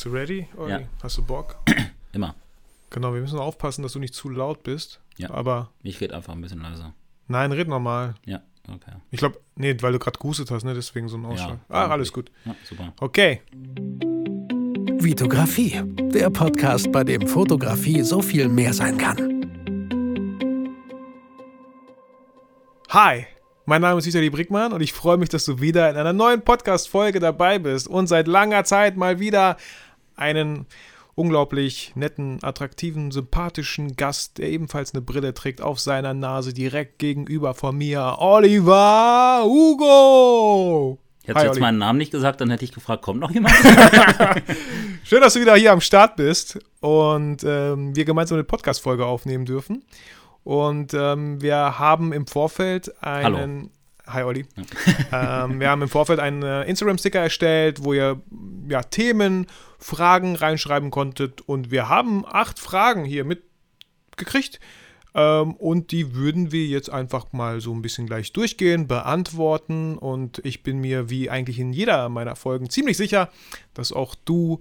Bist du ready? Olli? Ja. Hast du Bock? Immer. Genau, wir müssen aufpassen, dass du nicht zu laut bist. Ja. Aber Ich rede einfach ein bisschen leiser. nein, red normal. Ja, okay. Ich glaube, nee, weil du gerade gehustet hast, ne? Deswegen so ein Ausschlag. ah, vermutlich. alles gut. Ja, super. Okay. Vitografie, der Podcast, bei dem Fotografie so viel mehr sein kann. Hi, mein Name ist Vitali Brickmann und ich freue mich, dass du wieder in einer neuen Podcast-Folge dabei bist und seit langer Zeit mal wieder einen unglaublich netten, attraktiven, sympathischen Gast, der ebenfalls eine Brille trägt, auf seiner Nase direkt gegenüber von mir, Oliver Hugo. Hättest du jetzt Olli. meinen Namen nicht gesagt, dann hätte ich gefragt, kommt noch jemand? Schön, dass du wieder hier am Start bist und ähm, wir gemeinsam eine Podcast-Folge aufnehmen dürfen. Und ähm, wir haben im Vorfeld einen. Hi Olli. ähm, wir haben im Vorfeld einen äh, Instagram-Sticker erstellt, wo ihr ja, Themen, Fragen reinschreiben konntet. Und wir haben acht Fragen hier mitgekriegt. Ähm, und die würden wir jetzt einfach mal so ein bisschen gleich durchgehen, beantworten. Und ich bin mir, wie eigentlich in jeder meiner Folgen, ziemlich sicher, dass auch du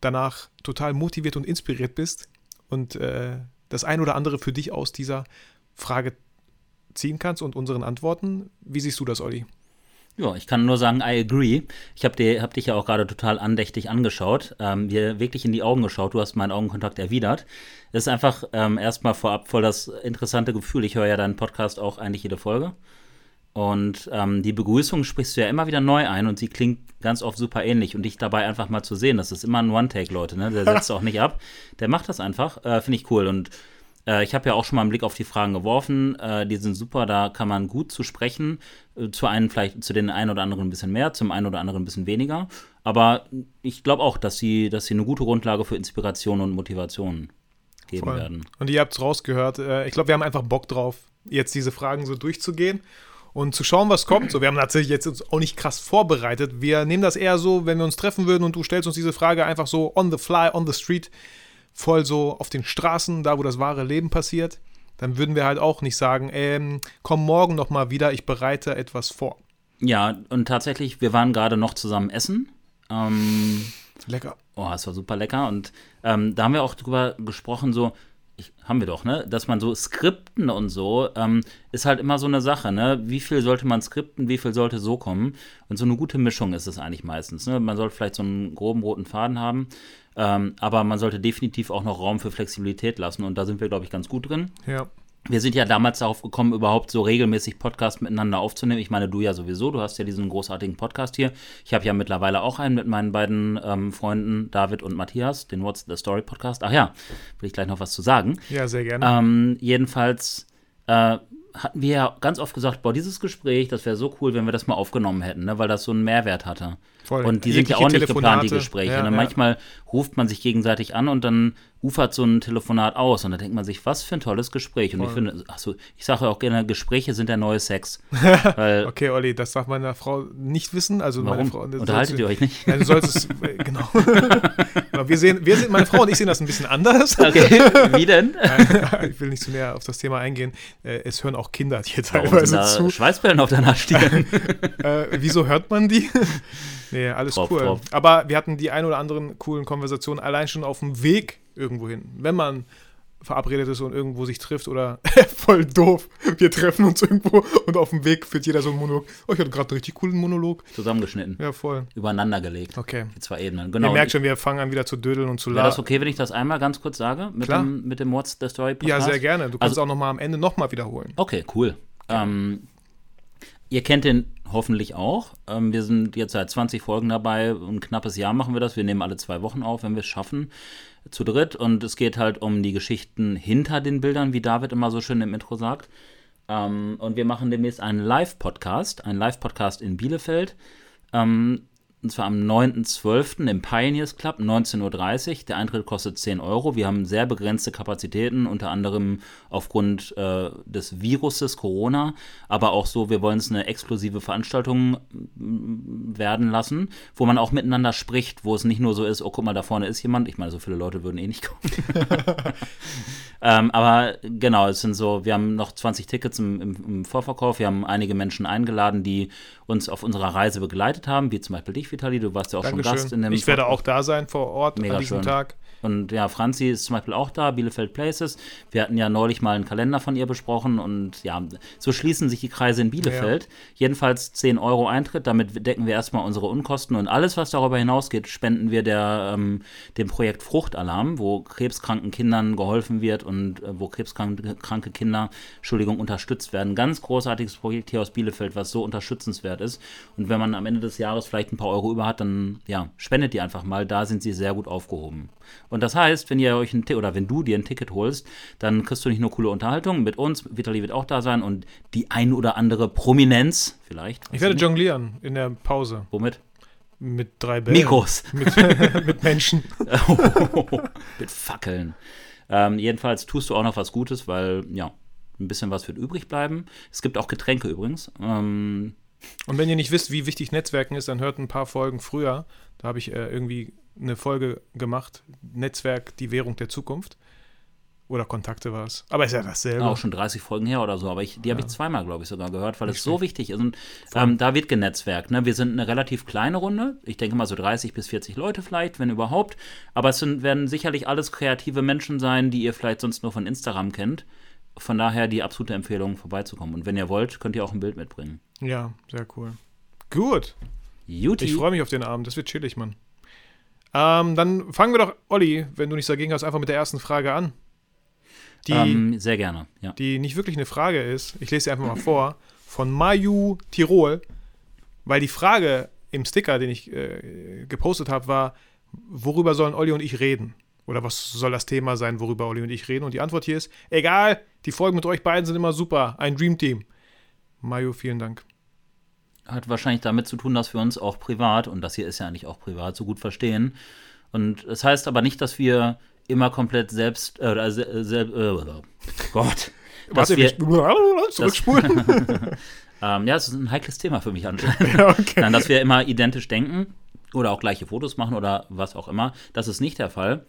danach total motiviert und inspiriert bist und äh, das ein oder andere für dich aus dieser Frage ziehen kannst und unseren Antworten. Wie siehst du das, Olli? ja, ich kann nur sagen, I agree. Ich habe hab dich ja auch gerade total andächtig angeschaut, ähm, dir wirklich in die Augen geschaut. Du hast meinen Augenkontakt erwidert. Es ist einfach ähm, erstmal vorab voll das interessante Gefühl. Ich höre ja deinen Podcast auch eigentlich jede Folge. Und ähm, die Begrüßung sprichst du ja immer wieder neu ein und sie klingt ganz oft super ähnlich. Und dich dabei einfach mal zu sehen, das ist immer ein One-Take, Leute, ne? Der setzt auch nicht ab. Der macht das einfach. Äh, Finde ich cool. Und äh, ich habe ja auch schon mal einen Blick auf die Fragen geworfen. Äh, die sind super, da kann man gut zu sprechen. Äh, zu einen vielleicht, zu den einen oder anderen ein bisschen mehr, zum einen oder anderen ein bisschen weniger. Aber ich glaube auch, dass sie, dass sie eine gute Grundlage für Inspiration und Motivation geben Voll. werden. Und ihr habt es rausgehört. Äh, ich glaube, wir haben einfach Bock drauf, jetzt diese Fragen so durchzugehen und zu schauen, was kommt. So, wir haben tatsächlich jetzt uns auch nicht krass vorbereitet. Wir nehmen das eher so, wenn wir uns treffen würden und du stellst uns diese Frage einfach so on the fly, on the street, voll so auf den Straßen, da wo das wahre Leben passiert. Dann würden wir halt auch nicht sagen, ähm, komm morgen noch mal wieder, ich bereite etwas vor. Ja, und tatsächlich, wir waren gerade noch zusammen essen. Ähm, Lecker. Oh, es war super lecker. Und ähm, da haben wir auch drüber gesprochen, so, ich, haben wir doch, ne? Dass man so Skripten und so, ähm, ist halt immer so eine Sache, ne? Wie viel sollte man skripten, wie viel sollte so kommen? Und so eine gute Mischung ist es eigentlich meistens, ne? Man sollte vielleicht so einen groben roten Faden haben, ähm, aber man sollte definitiv auch noch Raum für Flexibilität lassen. Und da sind wir, glaube ich, ganz gut drin. Ja. Wir sind ja damals darauf gekommen, überhaupt so regelmäßig Podcasts miteinander aufzunehmen. Ich meine, du ja sowieso, du hast ja diesen großartigen Podcast hier. Ich habe ja mittlerweile auch einen mit meinen beiden ähm, Freunden, David und Matthias, den What's the Story Podcast. Ach ja, will ich gleich noch was zu sagen. Ja, sehr gerne. Ähm, jedenfalls äh, hatten wir ja ganz oft gesagt, boah, dieses Gespräch, das wäre so cool, wenn wir das mal aufgenommen hätten, ne? weil das so einen Mehrwert hatte. Voll. Und die sind ja auch nicht geplant, die. Gespräche. Ja, ne? ja. Manchmal ruft man sich gegenseitig an und dann ufert so ein Telefonat aus und da denkt man sich, was für ein tolles Gespräch. Und ich finde, achso, ich sage auch gerne, Gespräche sind der neue Sex. Okay, Olli, das darf meine Frau nicht wissen. Also meine warum? Frau. das Unterhaltet ihr euch nicht? Ja, du sollst es, genau. genau. Wir sehen, wir sehen, meine Frau und ich sehen das ein bisschen anders. Okay, wie denn? ich will nicht zu näher auf das Thema eingehen. Äh, Es hören auch Kinder hier Warum teilweise sind da zu. Schweißperlen auf deiner Stirn? Äh, wieso hört man die? Nee, alles Drauf, cool. drauf. Aber wir hatten die ein oder anderen coolen Konversationen allein schon auf dem Weg irgendwo hin. Wenn man verabredet ist und irgendwo sich trifft oder voll doof. Wir treffen uns irgendwo und auf dem Weg führt jeder so einen Monolog. Oh, ich hatte gerade einen richtig coolen Monolog. Zusammengeschnitten, Ja, voll. übereinander gelegt. Okay. Die zwei Ebenen. Ihr Genau. merkt schon, wir fangen an wieder zu dödeln und zu Wäre das lachen. okay, wenn ich das einmal ganz kurz sage? Mit, Klar. dem, mit dem What's the Story Ja, Podcast? sehr gerne. Du kannst Also- auch noch mal am Ende noch mal wiederholen. Okay, cool. Ähm, ihr kennt den hoffentlich auch. Ähm, wir sind jetzt seit 20 Folgen dabei. Ein knappes Jahr machen wir das. Wir nehmen alle zwei Wochen auf, wenn wir es schaffen. Zu dritt. Und es geht halt um die Geschichten hinter den Bildern, wie David immer so schön im Intro sagt. Ähm, und wir machen demnächst einen Live-Podcast, einen Live-Podcast in Bielefeld. Ähm, und zwar am 9.12. im Pioneers Club, 19.30 Uhr. Der Eintritt kostet 10 Euro. Wir haben sehr begrenzte Kapazitäten, unter anderem aufgrund äh, des Viruses Corona. Aber auch so, wir wollen es eine exklusive Veranstaltung mm, werden lassen, wo man auch miteinander spricht, wo es nicht nur so ist, oh, guck mal, da vorne ist jemand. Ich meine, so viele Leute würden eh nicht kommen. Ähm, aber genau, es sind so, wir haben noch 20 Tickets im, im, im, Vorverkauf. Wir haben einige Menschen eingeladen, die uns auf unserer Reise begleitet haben, wie zum Beispiel dich, Vitali. Du warst ja auch Dankeschön. schon Gast in dem Ich werde auch da sein vor Ort Mega an diesem schön. Tag. Und ja, Franzi ist zum Beispiel auch da, Bielefeld Places. Wir hatten ja neulich mal einen Kalender von ihr besprochen und ja, so schließen sich die Kreise in Bielefeld. Ja. Jedenfalls 10 Euro Eintritt, damit decken wir erstmal unsere Unkosten und alles, was darüber hinausgeht, spenden wir der, ähm, dem Projekt Fruchtalarm, wo krebskranken Kindern geholfen wird und äh, wo krebskranke Kinder, Entschuldigung, unterstützt werden. Ganz großartiges Projekt hier aus Bielefeld, was so unterstützenswert ist. Und wenn man am Ende des Jahres vielleicht ein paar Euro über hat, dann ja, spendet die einfach mal. Da sind sie sehr gut aufgehoben. Und das heißt, wenn ihr euch ein oder wenn du dir ein Ticket holst, dann kriegst du nicht nur coole Unterhaltung mit uns, Vitali wird auch da sein und die ein oder andere Prominenz vielleicht. Ich werde jonglieren in der Pause. Womit? Mit drei Bällen. Mikros. Mit, mit Menschen. mit Fackeln. Ähm, jedenfalls tust du auch noch was Gutes, weil, ja, ein bisschen was wird übrig bleiben. Es gibt auch Getränke übrigens. Ähm, und wenn ihr nicht wisst, wie wichtig Netzwerken ist, dann hört ein paar Folgen früher. Da habe ich äh, irgendwie eine Folge gemacht, Netzwerk, die Währung der Zukunft. Oder Kontakte war es. Aber ist ja dasselbe. Auch schon 30 Folgen her oder so. Aber ich, die habe ich zweimal, glaube ich, sogar gehört, weil es so wichtig ist. Und ähm, da wird genetzwerkt. Ne? Wir sind eine relativ kleine Runde. Ich denke mal so 30 bis 40 Leute vielleicht, wenn überhaupt. Aber es sind, werden sicherlich alles kreative Menschen sein, die ihr vielleicht sonst nur von Instagram kennt. Von daher die absolute Empfehlung, vorbeizukommen. Und wenn ihr wollt, könnt ihr auch ein Bild mitbringen. Ja, sehr cool. Gut. Juti. Ich freue mich auf den Abend. Das wird chillig, Mann. Ähm, dann fangen wir doch, Olli, wenn du nichts dagegen hast, einfach mit der ersten Frage an. Die, ähm, sehr gerne, ja. Die nicht wirklich eine Frage ist. Ich lese sie einfach mal vor. Von Mayu Tirol. Weil die Frage im Sticker, den ich äh, gepostet habe, war, worüber sollen Olli und ich reden? Oder was soll das Thema sein, worüber Olli und ich reden? Und die Antwort hier ist, egal, die Folgen mit euch beiden sind immer super. Ein Dreamteam. Mayu, vielen Dank hat wahrscheinlich damit zu tun, dass wir uns auch privat, und das hier ist ja eigentlich auch privat, so gut verstehen. Und das heißt aber nicht, dass wir immer komplett selbst, äh, se, se, äh, Gott. Was wir, zurückspulen? ähm, ja, es ist ein heikles Thema für mich anscheinend. Ja, okay. Nein, dass wir immer identisch denken oder auch gleiche Fotos machen oder was auch immer. Das ist nicht der Fall.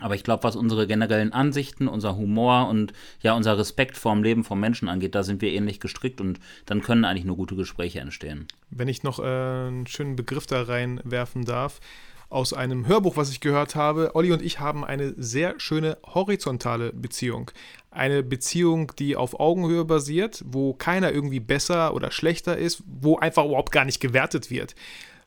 Aber ich glaube, was unsere generellen Ansichten, unser Humor und ja, unser Respekt vorm Leben vom Menschen angeht, da sind wir ähnlich gestrickt und dann können eigentlich nur gute Gespräche entstehen. Wenn ich noch äh, einen schönen Begriff da reinwerfen darf, aus einem Hörbuch, was ich gehört habe, Olli und ich haben eine sehr schöne horizontale Beziehung. Eine Beziehung, die auf Augenhöhe basiert, wo keiner irgendwie besser oder schlechter ist, wo einfach überhaupt gar nicht gewertet wird.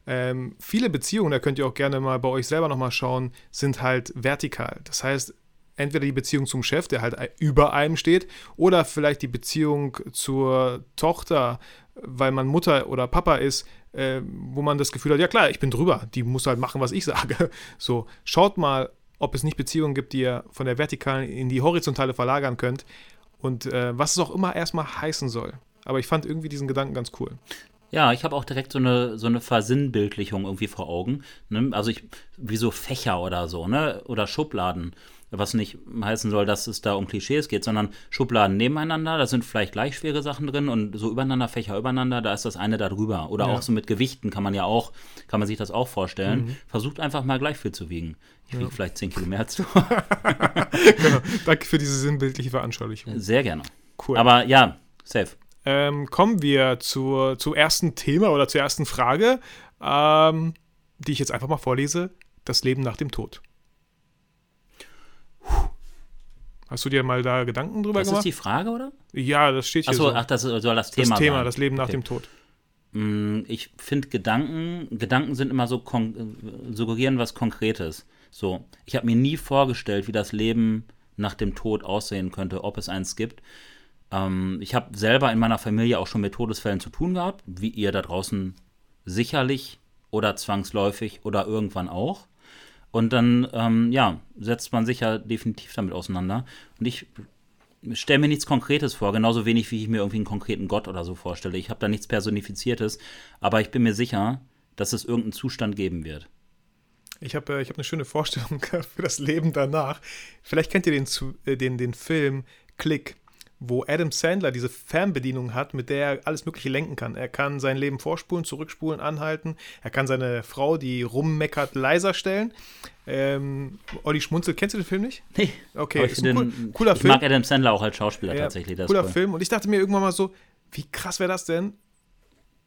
Ähm, viele Beziehungen, da könnt ihr auch gerne mal bei euch selber nochmal schauen, sind halt vertikal. Das heißt, entweder die Beziehung zum Chef, der halt über einem steht, oder vielleicht die Beziehung zur Tochter, weil man Mutter oder Papa ist, äh, wo man das Gefühl hat, ja klar, ich bin drüber, die muss halt machen, was ich sage. So, schaut mal, ob es nicht Beziehungen gibt, die ihr von der vertikalen in die horizontale verlagern könnt und äh, was es auch immer erstmal heißen soll. Aber ich fand irgendwie diesen Gedanken ganz cool. Ja, ich habe auch direkt so eine, so eine Versinnbildlichung irgendwie vor Augen. Ne? Also ich, wie so Fächer oder so, ne? Oder Schubladen. Was nicht heißen soll, dass es da um Klischees geht, sondern Schubladen nebeneinander, da sind vielleicht gleich schwere Sachen drin und so übereinander, Fächer übereinander, da ist das eine da drüber. Oder ja. auch so mit Gewichten kann man ja auch, kann man sich das auch vorstellen. Mhm. Versucht einfach mal gleich viel zu wiegen. Ich wiege ja. vielleicht 10 Kilo mehr als du. genau. Danke für diese sinnbildliche Veranschaulichung. Sehr gerne. Cool. Aber ja, safe ähm, kommen wir zur, zum ersten Thema oder zur ersten Frage, ähm, die ich jetzt einfach mal vorlese. Das Leben nach dem Tod. Hast du dir mal da Gedanken drüber das gemacht? Das ist die Frage, oder? Ja, das steht hier Achso, so. ach, das soll das Thema Das Thema, sein. das Leben nach okay. dem Tod. Mm, ich finde Gedanken, Gedanken sind immer so, suggerieren was Konkretes. So, ich habe mir nie vorgestellt, wie das Leben nach dem Tod aussehen könnte, ob es eins gibt. Ähm, ich habe selber in meiner Familie auch schon mit Todesfällen zu tun gehabt, wie ihr da draußen sicherlich oder zwangsläufig oder irgendwann auch. Und dann, ähm, ja, setzt man sich ja definitiv damit auseinander. Und ich stelle mir nichts Konkretes vor, genauso wenig wie ich mir irgendwie einen konkreten Gott oder so vorstelle. Ich habe da nichts Personifiziertes, aber ich bin mir sicher, dass es irgendeinen Zustand geben wird. Ich habe äh, ich hab eine schöne Vorstellung für das Leben danach. Vielleicht kennt ihr den, äh, den, den Film Klick wo Adam Sandler diese Fernbedienung hat, mit der er alles Mögliche lenken kann. Er kann sein Leben vorspulen, zurückspulen, anhalten. Er kann seine Frau, die rummeckert, leiser stellen. Ähm, Olli Schmunzel, kennst du den Film nicht? Nee. Okay, ist ein cool, cooler ich Film. Ich mag Adam Sandler auch als Schauspieler ja, tatsächlich. cooler cool. Film. Und ich dachte mir irgendwann mal so, wie krass wäre das denn?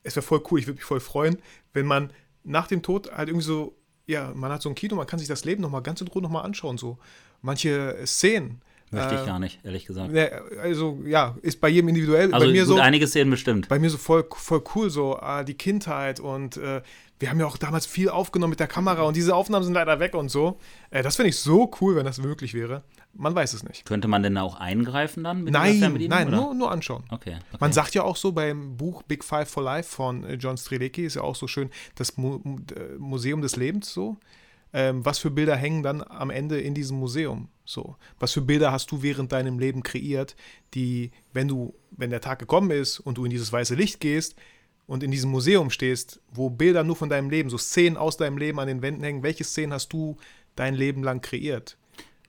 Es wäre voll cool, ich würde mich voll freuen, wenn man nach dem Tod halt irgendwie so, ja, man hat so ein Kino, man kann sich das Leben nochmal ganz in Ruhe nochmal anschauen, so. Manche Szenen Möchte ich äh, gar nicht, ehrlich gesagt. Also, ja, ist bei jedem individuell. Also, bei mir gut, so, einige Szenen bestimmt. Bei mir so voll, voll cool, so äh, die Kindheit und äh, wir haben ja auch damals viel aufgenommen mit der Kamera und diese Aufnahmen sind leider weg und so. Äh, das finde ich so cool, wenn das möglich wäre. Man weiß es nicht. Könnte man denn auch eingreifen dann? Mit nein, nein, nur, nur anschauen. Okay, okay, Man sagt ja auch so beim Buch Big Five for Life von äh, John Strilecki, ist ja auch so schön, das Mu äh, Museum des Lebens so ähm, was für Bilder hängen dann am Ende in diesem Museum? So, was für Bilder hast du während deinem Leben kreiert, die, wenn du, wenn der Tag gekommen ist und du in dieses weiße Licht gehst und in diesem Museum stehst, wo Bilder nur von deinem Leben, so Szenen aus deinem Leben an den Wänden hängen, welche Szenen hast du dein Leben lang kreiert?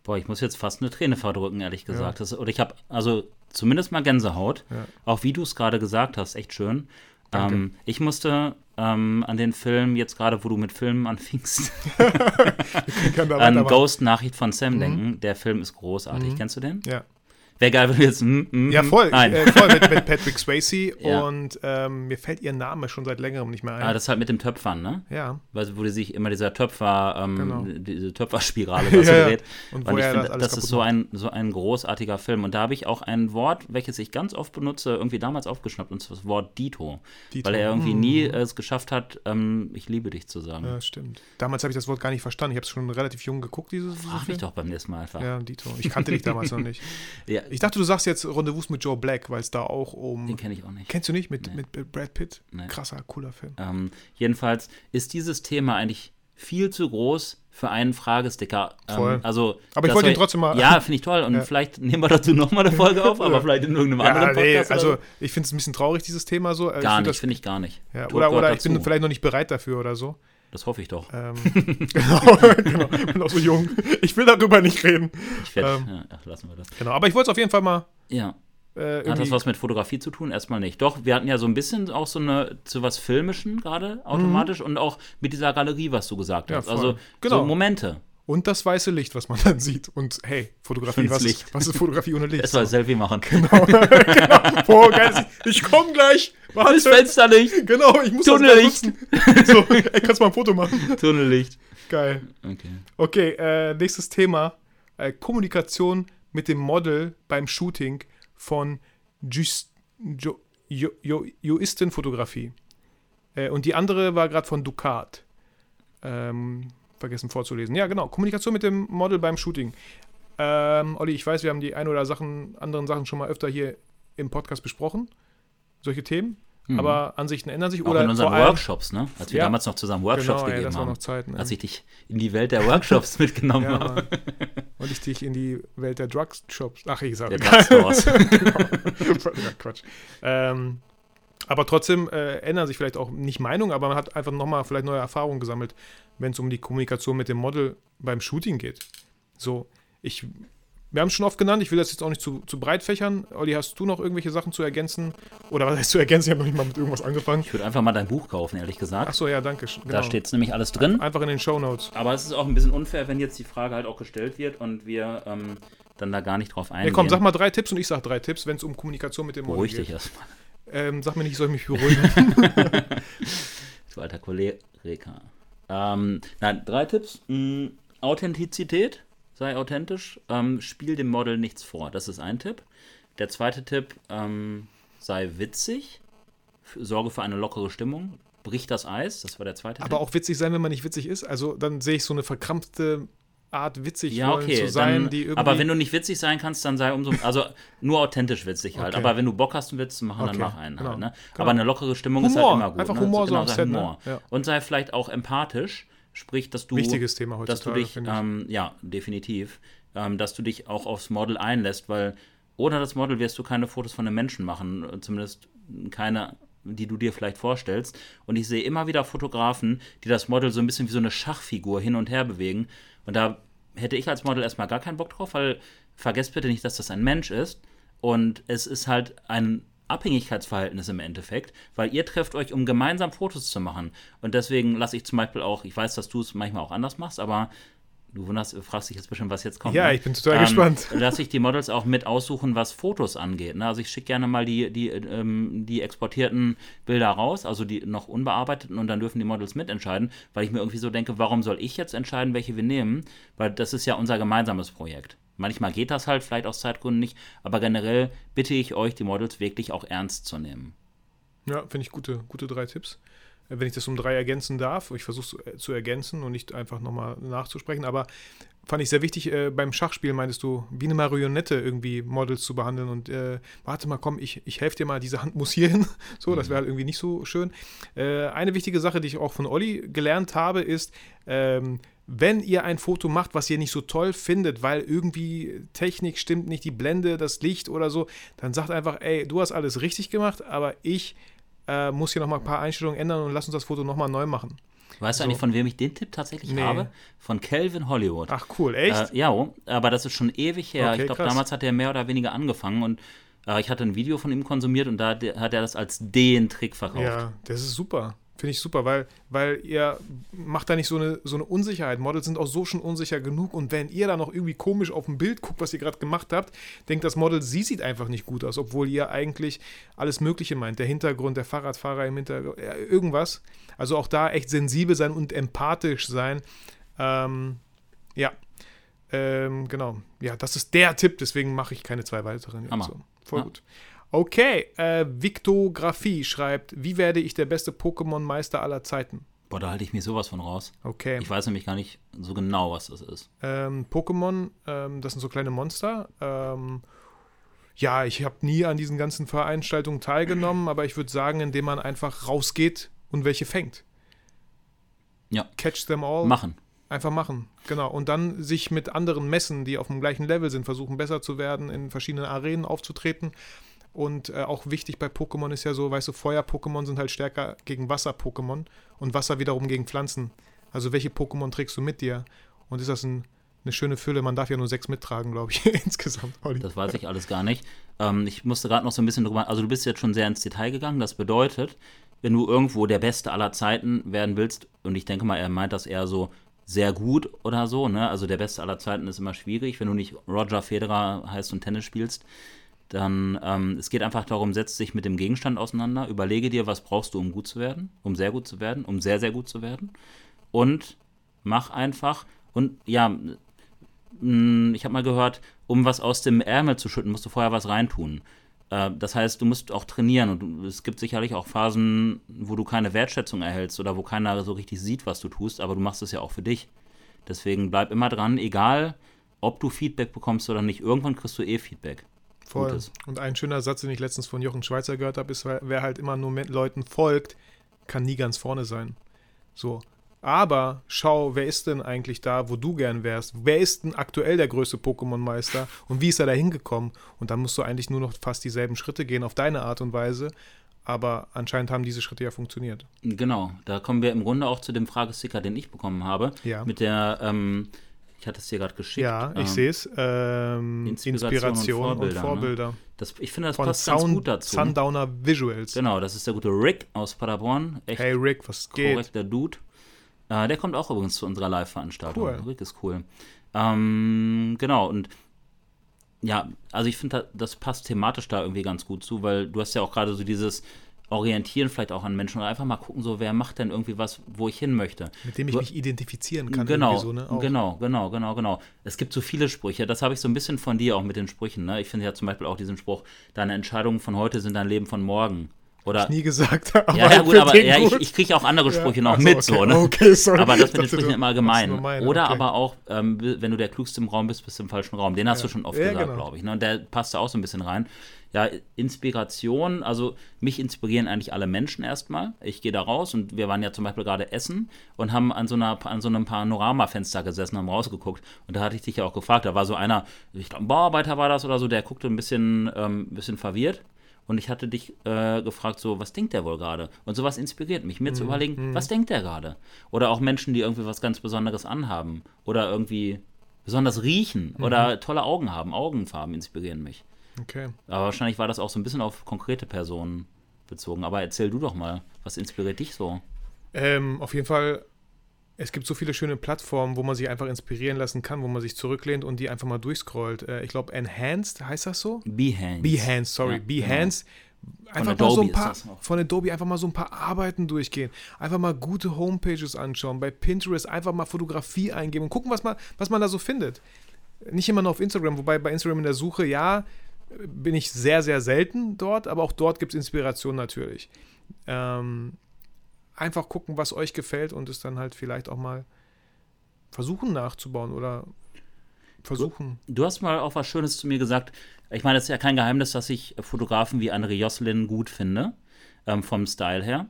Boah, ich muss jetzt fast eine Träne verdrücken, ehrlich gesagt. Ja. Das, oder ich habe also zumindest mal Gänsehaut. Ja. Auch wie du es gerade gesagt hast, echt schön. Ähm, ich musste ähm, an den Film, jetzt gerade, wo du mit Filmen anfingst, an Ghost Nachricht von Sam mhm. denken. Der Film ist großartig. Mhm. Kennst du den? Ja. Wäre geil, wenn du jetzt. Mm, mm, ja, voll. Äh, voll mit, mit, Patrick Swayze ja. und ähm, mir fällt ihr Name schon seit längerem nicht mehr ein. Ah, das ist halt mit dem Töpfern, ne? Ja. Weil, wo die sich immer dieser Töpfer, ähm, genau. diese Töpferspirale ja, dreht. Und, und ich finde, das, das ist so ein, so ein großartiger Film. Und da habe ich auch ein Wort, welches ich ganz oft benutze, irgendwie damals aufgeschnappt, und zwar das Wort Dito. Dito. Weil er irgendwie hm. nie es geschafft hat, ähm, ich liebe dich zu sagen. Ja, stimmt. Damals habe ich das Wort gar nicht verstanden. Ich habe es schon relativ jung geguckt, dieses Frag mich doch beim nächsten Mal einfach. Ja, Dito. Ich kannte dich damals noch nicht. ja. Ich dachte, du sagst jetzt Rendezvous mit Joe Black, weil es da auch um. Den kenne ich auch nicht. Kennst du nicht? Mit, nee. mit Brad Pitt? Nee. Krasser, cooler Film. Ähm, jedenfalls ist dieses Thema eigentlich viel zu groß für einen Fragesticker. Ähm, also, aber ich wollte ihn trotzdem mal. Ja, finde ich toll. Und ja. vielleicht nehmen wir dazu nochmal eine Folge auf, aber vielleicht in irgendeinem ja, anderen Podcast. Nee, also, ich finde es ein bisschen traurig, dieses Thema so. Äh, gar ich nicht, finde ich gar nicht. Oder oder ich bin vielleicht noch nicht bereit dafür oder so. Das hoffe ich doch. Ähm, genau, genau. Ich bin auch so jung. Ich will darüber nicht reden. Ich werde, ähm, ja, ach, lassen wir das. Genau, aber ich wollte es auf jeden Fall mal ja. Äh, Hat das was mit Fotografie zu tun? Erstmal nicht. Doch, wir hatten ja so ein bisschen auch so eine zu was Filmischen gerade automatisch mhm. und auch mit dieser Galerie, was du gesagt hast. Ja, also genau. so Momente. Und das weiße Licht, was man dann sieht. Und hey, Fotografie, was, Licht. was ist Fotografie ohne Licht? Erstmal so. Selfie machen. Genau. genau. Boah, geil. Ich komm gleich. Warte. Das Fensterlicht. Genau, ich muss Tunnellicht. das So, ey, kannst mal ein Foto machen? Tunnellicht. Geil. Okay. Okay, äh, nächstes Thema. Äh, Kommunikation mit dem Model beim Shooting von Just, jo, jo, jo, Joisten-Fotografie. Äh, und die andere war gerade von Ducat. Ähm, vergessen vorzulesen. Ja, genau. Kommunikation mit dem Model beim Shooting. Ähm, Olli, ich weiß, wir haben die ein oder Sachen, anderen Sachen schon mal öfter hier im Podcast besprochen. Solche Themen. Mhm. Aber Ansichten ändern sich. Auch oder in unseren Workshops, ne? Als wir ja. damals noch zusammen Workshops genau, gegeben ey, das war haben. Noch Zeit, ne? Als ich dich in die Welt der Workshops mitgenommen ja, habe. Und ich dich in die Welt der Drugshops. Ach, ich sage. Der Drugstores. genau. ja, Quatsch. Ähm, aber trotzdem äh, ändern sich vielleicht auch nicht Meinungen, aber man hat einfach nochmal vielleicht neue Erfahrungen gesammelt, wenn es um die Kommunikation mit dem Model beim Shooting geht. So, ich wir haben es schon oft genannt, ich will das jetzt auch nicht zu, zu breit fächern. Olli, hast du noch irgendwelche Sachen zu ergänzen? Oder was heißt zu ergänzen? Ich habe noch nicht mal mit irgendwas angefangen. Ich würde einfach mal dein Buch kaufen, ehrlich gesagt. Achso, ja, danke. Genau. Da steht es nämlich alles drin. Einfach in den Show Notes. Aber es ist auch ein bisschen unfair, wenn jetzt die Frage halt auch gestellt wird und wir ähm, dann da gar nicht drauf eingehen. Ja, komm, sag mal drei Tipps und ich sag drei Tipps, wenn es um Kommunikation mit dem Model Beruhig geht. Dich erstmal. Ähm, sag mir nicht, ich soll mich beruhigen. du alter Kollege. Ähm, nein, drei Tipps. Hm, Authentizität sei authentisch, ähm, spiel dem Model nichts vor. Das ist ein Tipp. Der zweite Tipp, ähm, sei witzig, sorge für eine lockere Stimmung, brich das Eis, das war der zweite Aber Tipp. auch witzig sein, wenn man nicht witzig ist. Also dann sehe ich so eine verkrampfte Art witzig ja, okay, zu sein, dann, die irgendwie. Aber wenn du nicht witzig sein kannst, dann sei umso. Also nur authentisch witzig halt. Okay. Aber wenn du Bock hast, einen Witz zu machen, okay, dann mach einen genau, halt. Ne? Genau. Aber eine lockere Stimmung Humor, ist halt immer gut. Einfach ne? Humor, ne? so genau, sei Humor. Ne? Ja. Und sei vielleicht auch empathisch. Sprich, dass du. Wichtiges Thema heutzutage. Dass du dich, ähm, ja, definitiv ähm, dass du dich auch aufs Model einlässt, weil ohne das Model wirst du keine Fotos von einem Menschen machen, zumindest keine, die du dir vielleicht vorstellst. Und ich sehe immer wieder Fotografen, die das Model so ein bisschen wie so eine Schachfigur hin und her bewegen. Und da hätte ich als Model erstmal gar keinen Bock drauf, weil vergesst bitte nicht, dass das ein Mensch ist. Und es ist halt ein Abhängigkeitsverhältnis im Endeffekt, weil ihr trefft euch, um gemeinsam Fotos zu machen. Und deswegen lasse ich zum Beispiel auch, ich weiß, dass du es manchmal auch anders machst, aber Du wunderst, fragst dich jetzt bestimmt, was jetzt kommt. Ja, ne? ich bin total ähm, gespannt. Lass ich die Models auch mit aussuchen, was Fotos angeht. Ne? Also ich schicke gerne mal die, die, ähm, die exportierten Bilder raus, also die noch unbearbeiteten, und dann dürfen die Models mitentscheiden, weil ich mir irgendwie so denke, warum soll ich jetzt entscheiden, welche wir nehmen? Weil das ist ja unser gemeinsames Projekt. Manchmal geht das halt, vielleicht aus Zeitgründen nicht, aber generell bitte ich euch, die Models wirklich auch ernst zu nehmen. Ja, finde ich gute, gute drei Tipps wenn ich das um drei ergänzen darf. Ich versuche es zu ergänzen und nicht einfach nochmal nachzusprechen. Aber fand ich sehr wichtig, äh, beim Schachspiel meintest du, wie eine Marionette irgendwie Models zu behandeln und äh, warte mal, komm, ich, ich helfe dir mal, diese Hand muss hier hin. so, das mhm. wäre halt irgendwie nicht so schön. Äh, eine wichtige Sache, die ich auch von Olli gelernt habe, ist, ähm, wenn ihr ein Foto macht, was ihr nicht so toll findet, weil irgendwie Technik stimmt nicht, die Blende, das Licht oder so, dann sagt einfach, ey, du hast alles richtig gemacht, aber ich äh, muss hier nochmal ein paar Einstellungen ändern und lass uns das Foto nochmal neu machen. Weißt so. du eigentlich, von wem ich den Tipp tatsächlich nee. habe? Von Calvin Hollywood. Ach cool, echt? Äh, ja, aber das ist schon ewig her. Okay, ich glaube, damals hat er mehr oder weniger angefangen und äh, ich hatte ein Video von ihm konsumiert und da hat er das als den Trick verkauft. Ja, das ist super. Finde ich super, weil, weil ihr macht da nicht so eine, so eine Unsicherheit. Models sind auch so schon unsicher genug und wenn ihr da noch irgendwie komisch auf ein Bild guckt, was ihr gerade gemacht habt, denkt das Model, sie sieht einfach nicht gut aus, obwohl ihr eigentlich alles Mögliche meint. Der Hintergrund, der Fahrradfahrer im Hintergrund, irgendwas. Also auch da echt sensibel sein und empathisch sein. Ähm, ja, ähm, genau. Ja, das ist der Tipp, deswegen mache ich keine zwei weiteren. So, voll ja. gut. Okay, äh, Victografie schreibt, wie werde ich der beste Pokémon-Meister aller Zeiten? Boah, da halte ich mir sowas von raus. Okay. Ich weiß nämlich gar nicht so genau, was das ist. Ähm, Pokémon, ähm, das sind so kleine Monster. Ähm, ja, ich habe nie an diesen ganzen Veranstaltungen teilgenommen, aber ich würde sagen, indem man einfach rausgeht und welche fängt. Ja. Catch them all. Machen. Einfach machen, genau. Und dann sich mit anderen messen, die auf dem gleichen Level sind, versuchen besser zu werden, in verschiedenen Arenen aufzutreten. Und äh, auch wichtig bei Pokémon ist ja so, weißt du, Feuer-Pokémon sind halt stärker gegen Wasser-Pokémon und Wasser wiederum gegen Pflanzen. Also welche Pokémon trägst du mit dir? Und ist das ein, eine schöne Fülle? Man darf ja nur sechs mittragen, glaube ich, insgesamt. Olli. Das weiß ich alles gar nicht. Ähm, ich musste gerade noch so ein bisschen drüber, also du bist jetzt schon sehr ins Detail gegangen. Das bedeutet, wenn du irgendwo der Beste aller Zeiten werden willst, und ich denke mal, er meint das eher so sehr gut oder so, ne? Also der Beste aller Zeiten ist immer schwierig, wenn du nicht Roger Federer heißt und Tennis spielst dann ähm, es geht einfach darum, setz dich mit dem Gegenstand auseinander, überlege dir, was brauchst du, um gut zu werden, um sehr gut zu werden, um sehr, sehr gut zu werden. Und mach einfach. Und ja, mm, ich habe mal gehört, um was aus dem Ärmel zu schütten, musst du vorher was reintun. Äh, das heißt, du musst auch trainieren und es gibt sicherlich auch Phasen, wo du keine Wertschätzung erhältst oder wo keiner so richtig sieht, was du tust, aber du machst es ja auch für dich. Deswegen bleib immer dran, egal ob du Feedback bekommst oder nicht, irgendwann kriegst du eh Feedback. Voll. Gutes. Und ein schöner Satz, den ich letztens von Jochen Schweizer gehört habe, ist, wer halt immer nur Leuten folgt, kann nie ganz vorne sein. So. Aber schau, wer ist denn eigentlich da, wo du gern wärst? Wer ist denn aktuell der größte Pokémon-Meister und wie ist er da hingekommen? Und dann musst du eigentlich nur noch fast dieselben Schritte gehen auf deine Art und Weise. Aber anscheinend haben diese Schritte ja funktioniert. Genau, da kommen wir im Grunde auch zu dem Fragesticker, den ich bekommen habe. Ja. Mit der ähm, ich hatte es dir gerade geschickt. Ja, ich ähm, sehe es. Ähm, Inspiration, Inspiration, und Vorbilder. Und Vorbilder. Ne? Das, ich finde, das Von passt Sound, ganz gut dazu. Sundowner Visuals. Genau, das ist der gute Rick aus Paderborn. Echt hey Rick, was geht? Korrekter Dude. Äh, der kommt auch übrigens zu unserer Live-Veranstaltung. Cool. Rick ist cool. Ähm, genau, und ja, also ich finde, das passt thematisch da irgendwie ganz gut zu, weil du hast ja auch gerade so dieses orientieren vielleicht auch an Menschen oder einfach mal gucken, so wer macht denn irgendwie was, wo ich hin möchte. Mit dem ich mich identifizieren kann. Genau, so, ne? genau, genau, genau, genau. Es gibt so viele Sprüche, das habe ich so ein bisschen von dir auch mit den Sprüchen. Ne? Ich finde ja zum Beispiel auch diesen Spruch, deine Entscheidungen von heute sind dein Leben von morgen. Oder, ich nie gesagt habe. Ja, ja, gut, aber ja, ich, ich kriege auch andere Sprüche ja, noch also, mit, okay, so, ne? Okay, sorry. Aber das mit den Sprüchen immer gemein. Meine, Oder okay. aber auch, ähm, wenn du der Klugste im Raum bist, bist du im falschen Raum. Den hast du schon oft gesagt, genau. glaube ich. Ne? Und der passt da auch so ein bisschen rein. Ja, Inspiration, also mich inspirieren eigentlich alle Menschen erstmal. Ich gehe da raus und wir waren ja zum Beispiel gerade essen und haben an so, einer, an so einem Panoramafenster gesessen, haben rausgeguckt. Und da hatte ich dich ja auch gefragt, da war so einer, ich glaube, ein Bauarbeiter war das oder so, der guckte ein bisschen, ähm, bisschen verwirrt. Und ich hatte dich äh, gefragt, so, was denkt der wohl gerade? Und sowas inspiriert mich, mir mhm. zu überlegen, mhm. was denkt der gerade? Oder auch Menschen, die irgendwie was ganz Besonderes anhaben. Oder irgendwie besonders riechen. Mhm. Oder tolle Augen haben. Augenfarben inspirieren mich. Okay. Aber wahrscheinlich war das auch so ein bisschen auf konkrete Personen bezogen. Aber erzähl du doch mal, was inspiriert dich so? Ähm, auf jeden Fall, es gibt so viele schöne Plattformen, wo man sich einfach inspirieren lassen kann, wo man sich zurücklehnt und die einfach mal durchscrollt. Äh, ich glaube, Enhanced heißt das so? Behance. Behance, sorry. Ja, Behance. Genau. Einfach mal so ein paar, von Adobe einfach mal so ein paar Arbeiten durchgehen. Einfach mal gute Homepages anschauen. Bei Pinterest einfach mal Fotografie eingeben und gucken, was man, was man da so findet. Nicht immer nur auf Instagram, wobei bei Instagram in der Suche, ja, bin ich sehr, sehr selten dort, aber auch dort gibt es Inspiration natürlich. Ähm, einfach gucken, was euch gefällt und es dann halt vielleicht auch mal versuchen nachzubauen oder versuchen. Du, du, hast mal auch was Schönes zu mir gesagt. Ich meine, es ist ja kein Geheimnis, dass ich Fotografen wie André Jocelyn gut finde, ähm, vom Style her.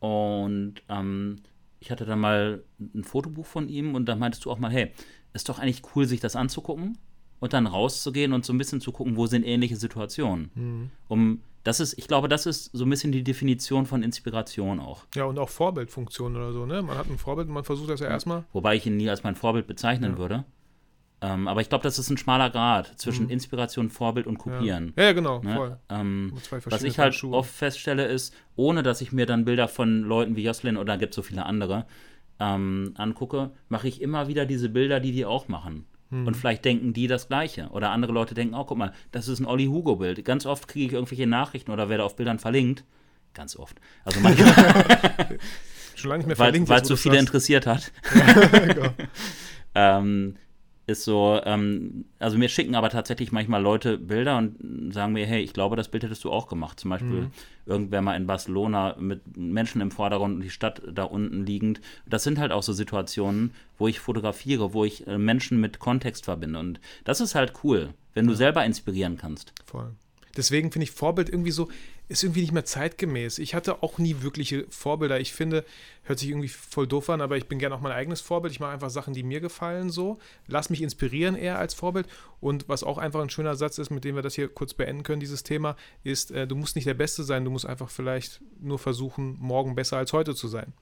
Und ähm, ich hatte dann mal ein Fotobuch von ihm und da meintest du auch mal, hey, ist doch eigentlich cool, sich das anzugucken und dann rauszugehen und so ein bisschen zu gucken, wo sind ähnliche Situationen. Mhm. Um das ist, ich glaube, das ist so ein bisschen die Definition von Inspiration auch. Ja, und auch Vorbildfunktion oder so, ne? Man hat ein Vorbild und man versucht das ja erstmal. Wobei ich ihn nie als mein Vorbild bezeichnen ja. würde. Ähm, aber ich glaube, das ist ein schmaler Grad zwischen mhm. Inspiration, Vorbild und Kopieren. Ja, ja genau. Ne? Ähm, was ich halt Schuhe. oft feststelle, ist, ohne dass ich mir dann Bilder von Leuten wie Jocelyn oder gibt es so viele andere ähm, angucke, mache ich immer wieder diese Bilder, die die auch machen. Mhm. Und vielleicht denken die das Gleiche. Oder andere Leute denken auch, guck mal, das ist ein Olli Hugo-Bild. Ganz oft kriege ich irgendwelche Nachrichten oder werde auf Bildern verlinkt. Ganz oft. Also manchmal. Schon lange nicht mehr verlinkt. Weil es so viele interessiert hat. Genau. ähm, ist so, ähm, also mir schicken aber tatsächlich manchmal Leute Bilder und sagen mir, hey, ich glaube, das Bild hättest du auch gemacht. Zum Beispiel mhm. irgendwer mal in Barcelona mit Menschen im Vordergrund und die Stadt da unten liegend. Das sind halt auch so Situationen, wo ich fotografiere, wo ich äh, Menschen mit Kontext verbinde. Und das ist halt cool, wenn du ja. selber inspirieren kannst. Voll. Deswegen finde ich Vorbild irgendwie so, ist irgendwie nicht mehr zeitgemäß. Ich hatte auch nie wirkliche Vorbilder. Ich finde, hört sich irgendwie voll doof an, aber ich bin gerne auch mein eigenes Vorbild. Ich mache einfach Sachen, die mir gefallen so. Lass mich inspirieren eher als Vorbild. Und was auch einfach ein schöner Satz ist, mit dem wir das hier kurz beenden können, dieses Thema, ist, äh, du musst nicht der Beste sein, du musst einfach vielleicht nur versuchen, morgen besser als heute zu sein.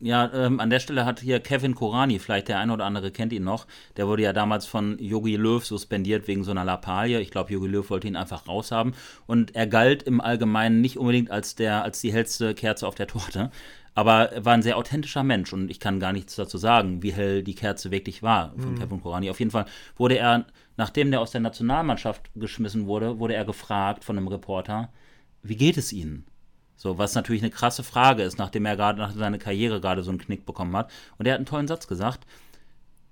Ja, ähm, an der Stelle hat hier Kevin Korani, vielleicht der eine oder andere kennt ihn noch, der wurde ja damals von Yogi Löw suspendiert wegen so einer Lappalie. Ich glaube, Yogi Löw wollte ihn einfach raushaben. Und er galt im Allgemeinen nicht unbedingt als, der, als die hellste Kerze auf der Torte. Aber er war ein sehr authentischer Mensch und ich kann gar nichts dazu sagen, wie hell die Kerze wirklich war von mhm. Kevin Korani. Auf jeden Fall wurde er, nachdem der aus der Nationalmannschaft geschmissen wurde, wurde er gefragt von einem Reporter, wie geht es Ihnen? So, was natürlich eine krasse Frage ist, nachdem er gerade nach seiner Karriere gerade so einen Knick bekommen hat. Und er hat einen tollen Satz gesagt: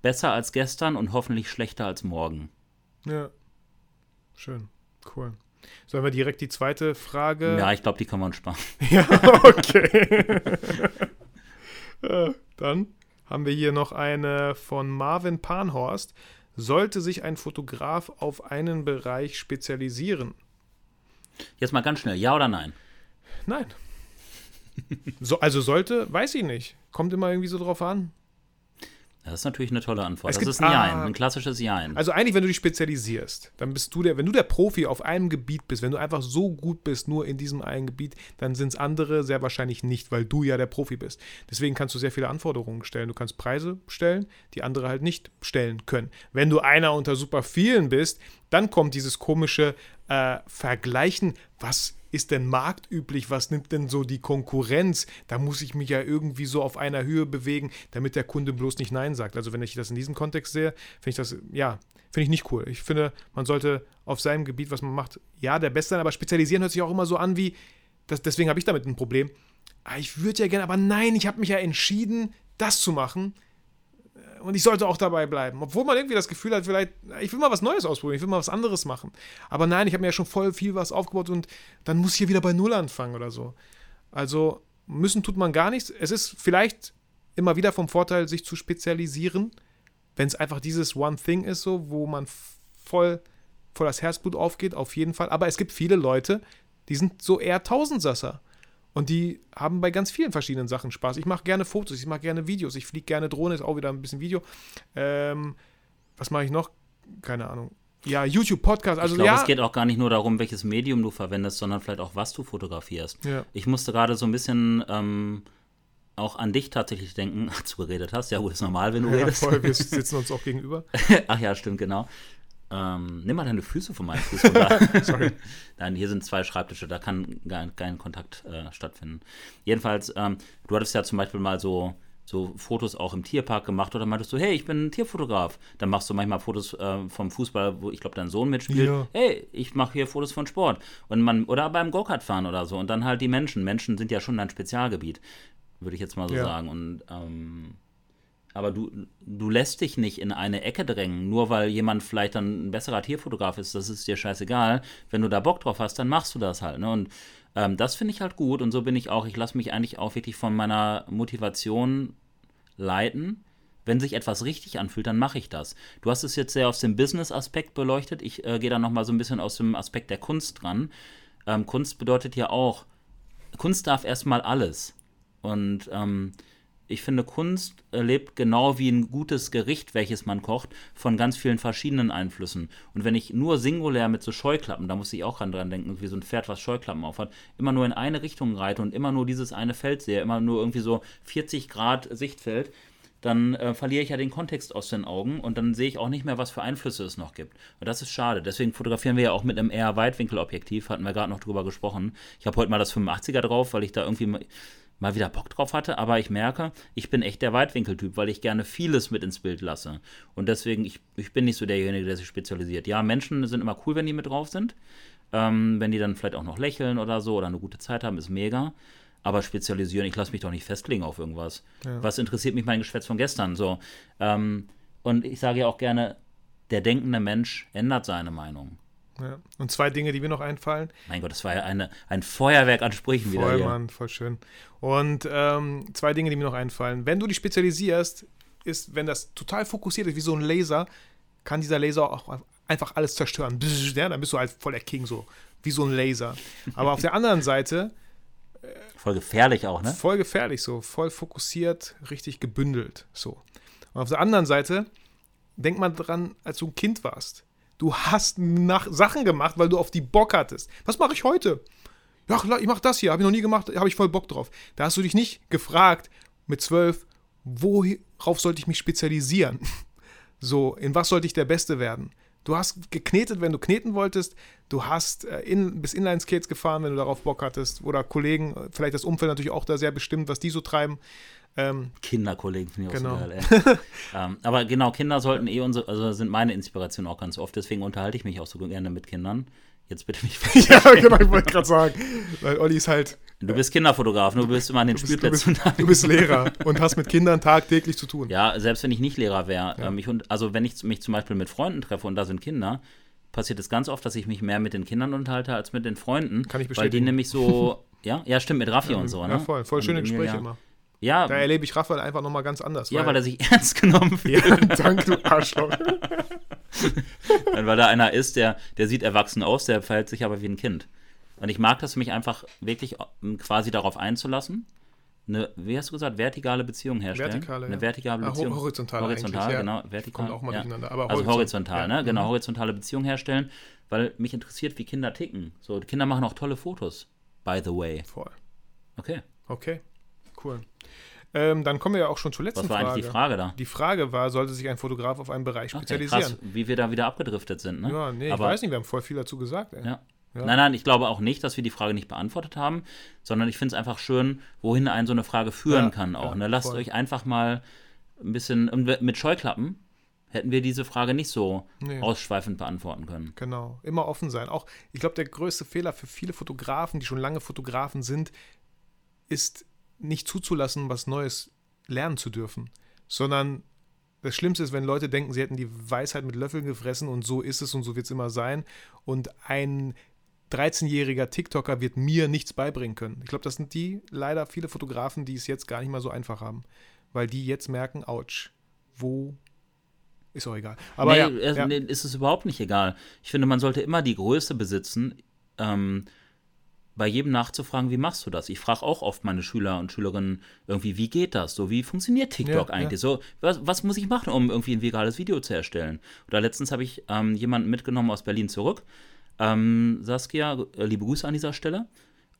Besser als gestern und hoffentlich schlechter als morgen. Ja. Schön. Cool. Sollen wir direkt die zweite Frage? Ja, ich glaube, die wir uns sparen. ja, okay. Dann haben wir hier noch eine von Marvin Panhorst. Sollte sich ein Fotograf auf einen Bereich spezialisieren? Jetzt mal ganz schnell, ja oder nein? Nein. So, also sollte, weiß ich nicht. Kommt immer irgendwie so drauf an. Das ist natürlich eine tolle Antwort. Es das gibt, ist ein Jein, ah, ein klassisches Jein. Also eigentlich, wenn du dich spezialisierst, dann bist du der, wenn du der Profi auf einem Gebiet bist, wenn du einfach so gut bist, nur in diesem einen Gebiet, dann sind es andere sehr wahrscheinlich nicht, weil du ja der Profi bist. Deswegen kannst du sehr viele Anforderungen stellen. Du kannst Preise stellen, die andere halt nicht stellen können. Wenn du einer unter super vielen bist, dann kommt dieses komische äh, Vergleichen, was ist denn marktüblich? Was nimmt denn so die Konkurrenz? Da muss ich mich ja irgendwie so auf einer Höhe bewegen, damit der Kunde bloß nicht Nein sagt. Also wenn ich das in diesem Kontext sehe, finde ich das, ja, finde ich nicht cool. Ich finde, man sollte auf seinem Gebiet, was man macht, ja, der Beste sein, aber spezialisieren hört sich auch immer so an wie, das, deswegen habe ich damit ein Problem. Ah, ich würde ja gerne, aber nein, ich habe mich ja entschieden, das zu machen und ich sollte auch dabei bleiben. Obwohl man irgendwie das Gefühl hat, vielleicht, ich will mal was Neues ausprobieren, ich will mal was anderes machen. Aber nein, ich habe mir ja schon voll viel was aufgebaut und dann muss ich hier wieder bei Null anfangen oder so. Also müssen tut man gar nichts. Es ist vielleicht immer wieder vom Vorteil, sich zu spezialisieren, wenn es einfach dieses One Thing ist, so, wo man voll, voll das Herzblut aufgeht, auf jeden Fall. Aber es gibt viele Leute, die sind so eher Tausendsasser. Und die haben bei ganz vielen verschiedenen Sachen Spaß. Ich mache gerne Fotos, ich mache gerne Videos, ich fliege gerne Drohne, ist auch wieder ein bisschen Video. Ähm, was mache ich noch? Keine Ahnung. Ja, YouTube, Podcast. Also ich glaube, ja. es geht auch gar nicht nur darum, welches Medium du verwendest, sondern vielleicht auch, was du fotografierst. Ja. Ich musste gerade so ein bisschen ähm, auch an dich tatsächlich denken, als du geredet hast. Ja, gut, ist normal, wenn du ja, redest. Voll, wir sitzen uns auch gegenüber. Ach ja, stimmt, genau. Ähm, nimm mal deine Füße von meinen Füßen. Sorry. Nein, hier sind zwei Schreibtische, da kann kein Kontakt äh, stattfinden. Jedenfalls, ähm, du hattest ja zum Beispiel mal so, so Fotos auch im Tierpark gemacht oder meintest du, hey, ich bin Tierfotograf. Dann machst du manchmal Fotos äh, vom Fußball, wo ich glaube, dein Sohn mitspielt. Ja. Hey, ich mache hier Fotos von Sport. Und man, oder beim Go-Kart fahren oder so. Und dann halt die Menschen. Menschen sind ja schon dein Spezialgebiet, würde ich jetzt mal so ja. sagen. Und ähm, aber du, du lässt dich nicht in eine Ecke drängen, nur weil jemand vielleicht dann ein besserer Tierfotograf ist, das ist dir scheißegal. Wenn du da Bock drauf hast, dann machst du das halt. Ne? Und ähm, das finde ich halt gut und so bin ich auch. Ich lasse mich eigentlich auch wirklich von meiner Motivation leiten. Wenn sich etwas richtig anfühlt, dann mache ich das. Du hast es jetzt sehr aus dem Business-Aspekt beleuchtet. Ich äh, gehe da nochmal so ein bisschen aus dem Aspekt der Kunst dran. Ähm, Kunst bedeutet ja auch, Kunst darf erstmal alles. Und ähm, ich finde, Kunst lebt genau wie ein gutes Gericht, welches man kocht, von ganz vielen verschiedenen Einflüssen. Und wenn ich nur singulär mit so Scheuklappen, da muss ich auch dran denken, wie so ein Pferd, was Scheuklappen aufhat, immer nur in eine Richtung reite und immer nur dieses eine Feld sehe, immer nur irgendwie so 40 Grad Sichtfeld, dann äh, verliere ich ja den Kontext aus den Augen und dann sehe ich auch nicht mehr, was für Einflüsse es noch gibt. Und das ist schade. Deswegen fotografieren wir ja auch mit einem eher Weitwinkelobjektiv, hatten wir gerade noch drüber gesprochen. Ich habe heute mal das 85er drauf, weil ich da irgendwie mal wieder Bock drauf hatte, aber ich merke, ich bin echt der Weitwinkeltyp, weil ich gerne vieles mit ins Bild lasse. Und deswegen, ich, ich bin nicht so derjenige, der sich spezialisiert. Ja, Menschen sind immer cool, wenn die mit drauf sind. Ähm, wenn die dann vielleicht auch noch lächeln oder so oder eine gute Zeit haben, ist mega. Aber spezialisieren, ich lasse mich doch nicht festlegen auf irgendwas. Ja. Was interessiert mich mein Geschwätz von gestern? So. Ähm, und ich sage ja auch gerne, der denkende Mensch ändert seine Meinung. Ja. Und zwei Dinge, die mir noch einfallen. Mein Gott, das war ja eine, ein Feuerwerk an Sprüchen voll, wieder. Voll, Mann, voll schön. Und ähm, zwei Dinge, die mir noch einfallen. Wenn du dich spezialisierst, ist, wenn das total fokussiert ist, wie so ein Laser, kann dieser Laser auch einfach alles zerstören. Ja, dann bist du halt voll der King, so wie so ein Laser. Aber auf der anderen Seite. Äh, voll gefährlich auch, ne? Voll gefährlich, so. Voll fokussiert, richtig gebündelt, so. Und auf der anderen Seite, denk mal dran, als du ein Kind warst Du hast nach Sachen gemacht, weil du auf die Bock hattest. Was mache ich heute? Ja, ich mache das hier, habe ich noch nie gemacht, habe ich voll Bock drauf. Da hast du dich nicht gefragt mit zwölf, worauf sollte ich mich spezialisieren? So, in was sollte ich der Beste werden? Du hast geknetet, wenn du kneten wolltest. Du hast äh, in, bis Inline-Skates gefahren, wenn du darauf Bock hattest. Oder Kollegen, äh, vielleicht das Umfeld natürlich auch da sehr bestimmt, was die so treiben. Ähm, Kinderkollegen finde ich genau. auch so geil. ähm, aber genau, Kinder sollten eh unsere, also sind meine Inspiration auch ganz oft. Deswegen unterhalte ich mich auch so gerne mit Kindern. Jetzt bitte nicht Ja, genau, ich wollte gerade sagen. Weil Olli ist halt. Du bist Kinderfotograf, du bist immer an den du Spielplätzen. Du bist, du bist, Lehrer und hast mit Kindern tagtäglich zu tun. Ja, selbst wenn ich nicht Lehrer wäre. Ja. Ähm, also, wenn ich mich zum Beispiel mit Freunden treffe und da sind Kinder, passiert es ganz oft, dass ich mich mehr mit den Kindern unterhalte als mit den Freunden. Kann ich bestätigen. Weil die nämlich so. ja, ja, stimmt, mit Raffi ja, und so. Ne? Ja, voll. Voll schöne Gespräche immer. Ja. Da erlebe ich Raphael einfach nochmal ganz anders. Ja, weil, weil, er sich ernst genommen fühlt. Ja, danke, du Arschloch. weil da einer ist, der, der sieht erwachsen aus, der verhält sich aber wie ein Kind. Und ich mag das, mich einfach wirklich quasi darauf einzulassen. Eine, wie hast du gesagt, vertikale Beziehung herstellen? Vertikale, Eine vertikale Beziehung. Ah, horizontal, horizontal ja. genau. Vertikal, Kommt auch mal ja. durcheinander. Aber also horizontal, ja. ne? Genau, mhm. horizontale Beziehung herstellen, weil mich interessiert, wie Kinder ticken. So, die Kinder machen auch tolle Fotos, by the way. Voll. Okay. Okay, cool. Ähm, dann kommen wir ja auch schon zur letzten Frage. Was war Frage. eigentlich die Frage da? Die Frage war, sollte sich ein Fotograf auf einen Bereich spezialisieren? Okay, krass, wie wir da wieder abgedriftet sind, ne? Ja, nee, Aber, ich weiß nicht, wir haben voll viel dazu gesagt, ey. Ja. Ja. Nein, nein, ich glaube auch nicht, dass wir die Frage nicht beantwortet haben, sondern ich finde es einfach schön, wohin einen so eine Frage führen ja, kann auch. Ja, ne? Lasst voll. euch einfach mal ein bisschen mit Scheuklappen hätten wir diese Frage nicht so nee. ausschweifend beantworten können. Genau, immer offen sein. Auch, ich glaube, der größte Fehler für viele Fotografen, die schon lange Fotografen sind, ist nicht zuzulassen, was Neues lernen zu dürfen, sondern das Schlimmste ist, wenn Leute denken, sie hätten die Weisheit mit Löffeln gefressen und so ist es und so wird es immer sein. Und ein 13-jähriger TikToker wird mir nichts beibringen können. Ich glaube, das sind die leider viele Fotografen, die es jetzt gar nicht mal so einfach haben, weil die jetzt merken, ouch, wo ist auch egal. Aber nee, ja, ja. Nee, ist es überhaupt nicht egal. Ich finde, man sollte immer die Größe besitzen. Ähm, bei jedem nachzufragen, wie machst du das? Ich frage auch oft meine Schüler und Schülerinnen irgendwie, wie geht das? So, wie funktioniert TikTok ja, eigentlich? Ja. So, was, was, muss ich machen, um irgendwie ein virales Video zu erstellen? Oder letztens habe ich ähm, jemanden mitgenommen aus Berlin zurück. Ähm, Saskia, äh, liebe Grüße an dieser Stelle.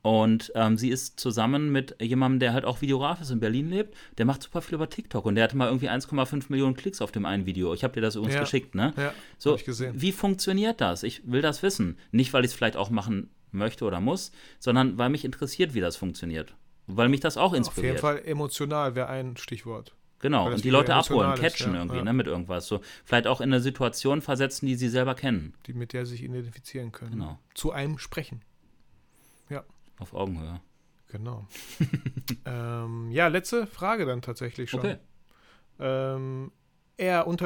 Und ähm, sie ist zusammen mit jemandem, der halt auch Videograf ist in Berlin lebt. Der macht super viel über TikTok und der hatte mal irgendwie 1,5 Millionen Klicks auf dem einen Video. Ich habe dir das übrigens Ja. geschickt, ne? Ja, so, ich gesehen. wie funktioniert das? Ich will das wissen. Nicht, weil ich es vielleicht auch machen möchte oder muss, sondern weil mich interessiert, wie das funktioniert. Weil mich das auch Auf jeden inspiriert. Fall emotional wäre ein Stichwort. Genau, und die Leute abholen, catchen ja, irgendwie, ja. ne, mit irgendwas. So, vielleicht auch in eine Situation versetzen, die sie selber kennen. die mit der sich identifizieren können. Genau. Zu einem sprechen. Auf Augenhöhe. Genau. ähm, ja, letzte Frage dann tatsächlich schon. Okay. Ähm, R-VII.x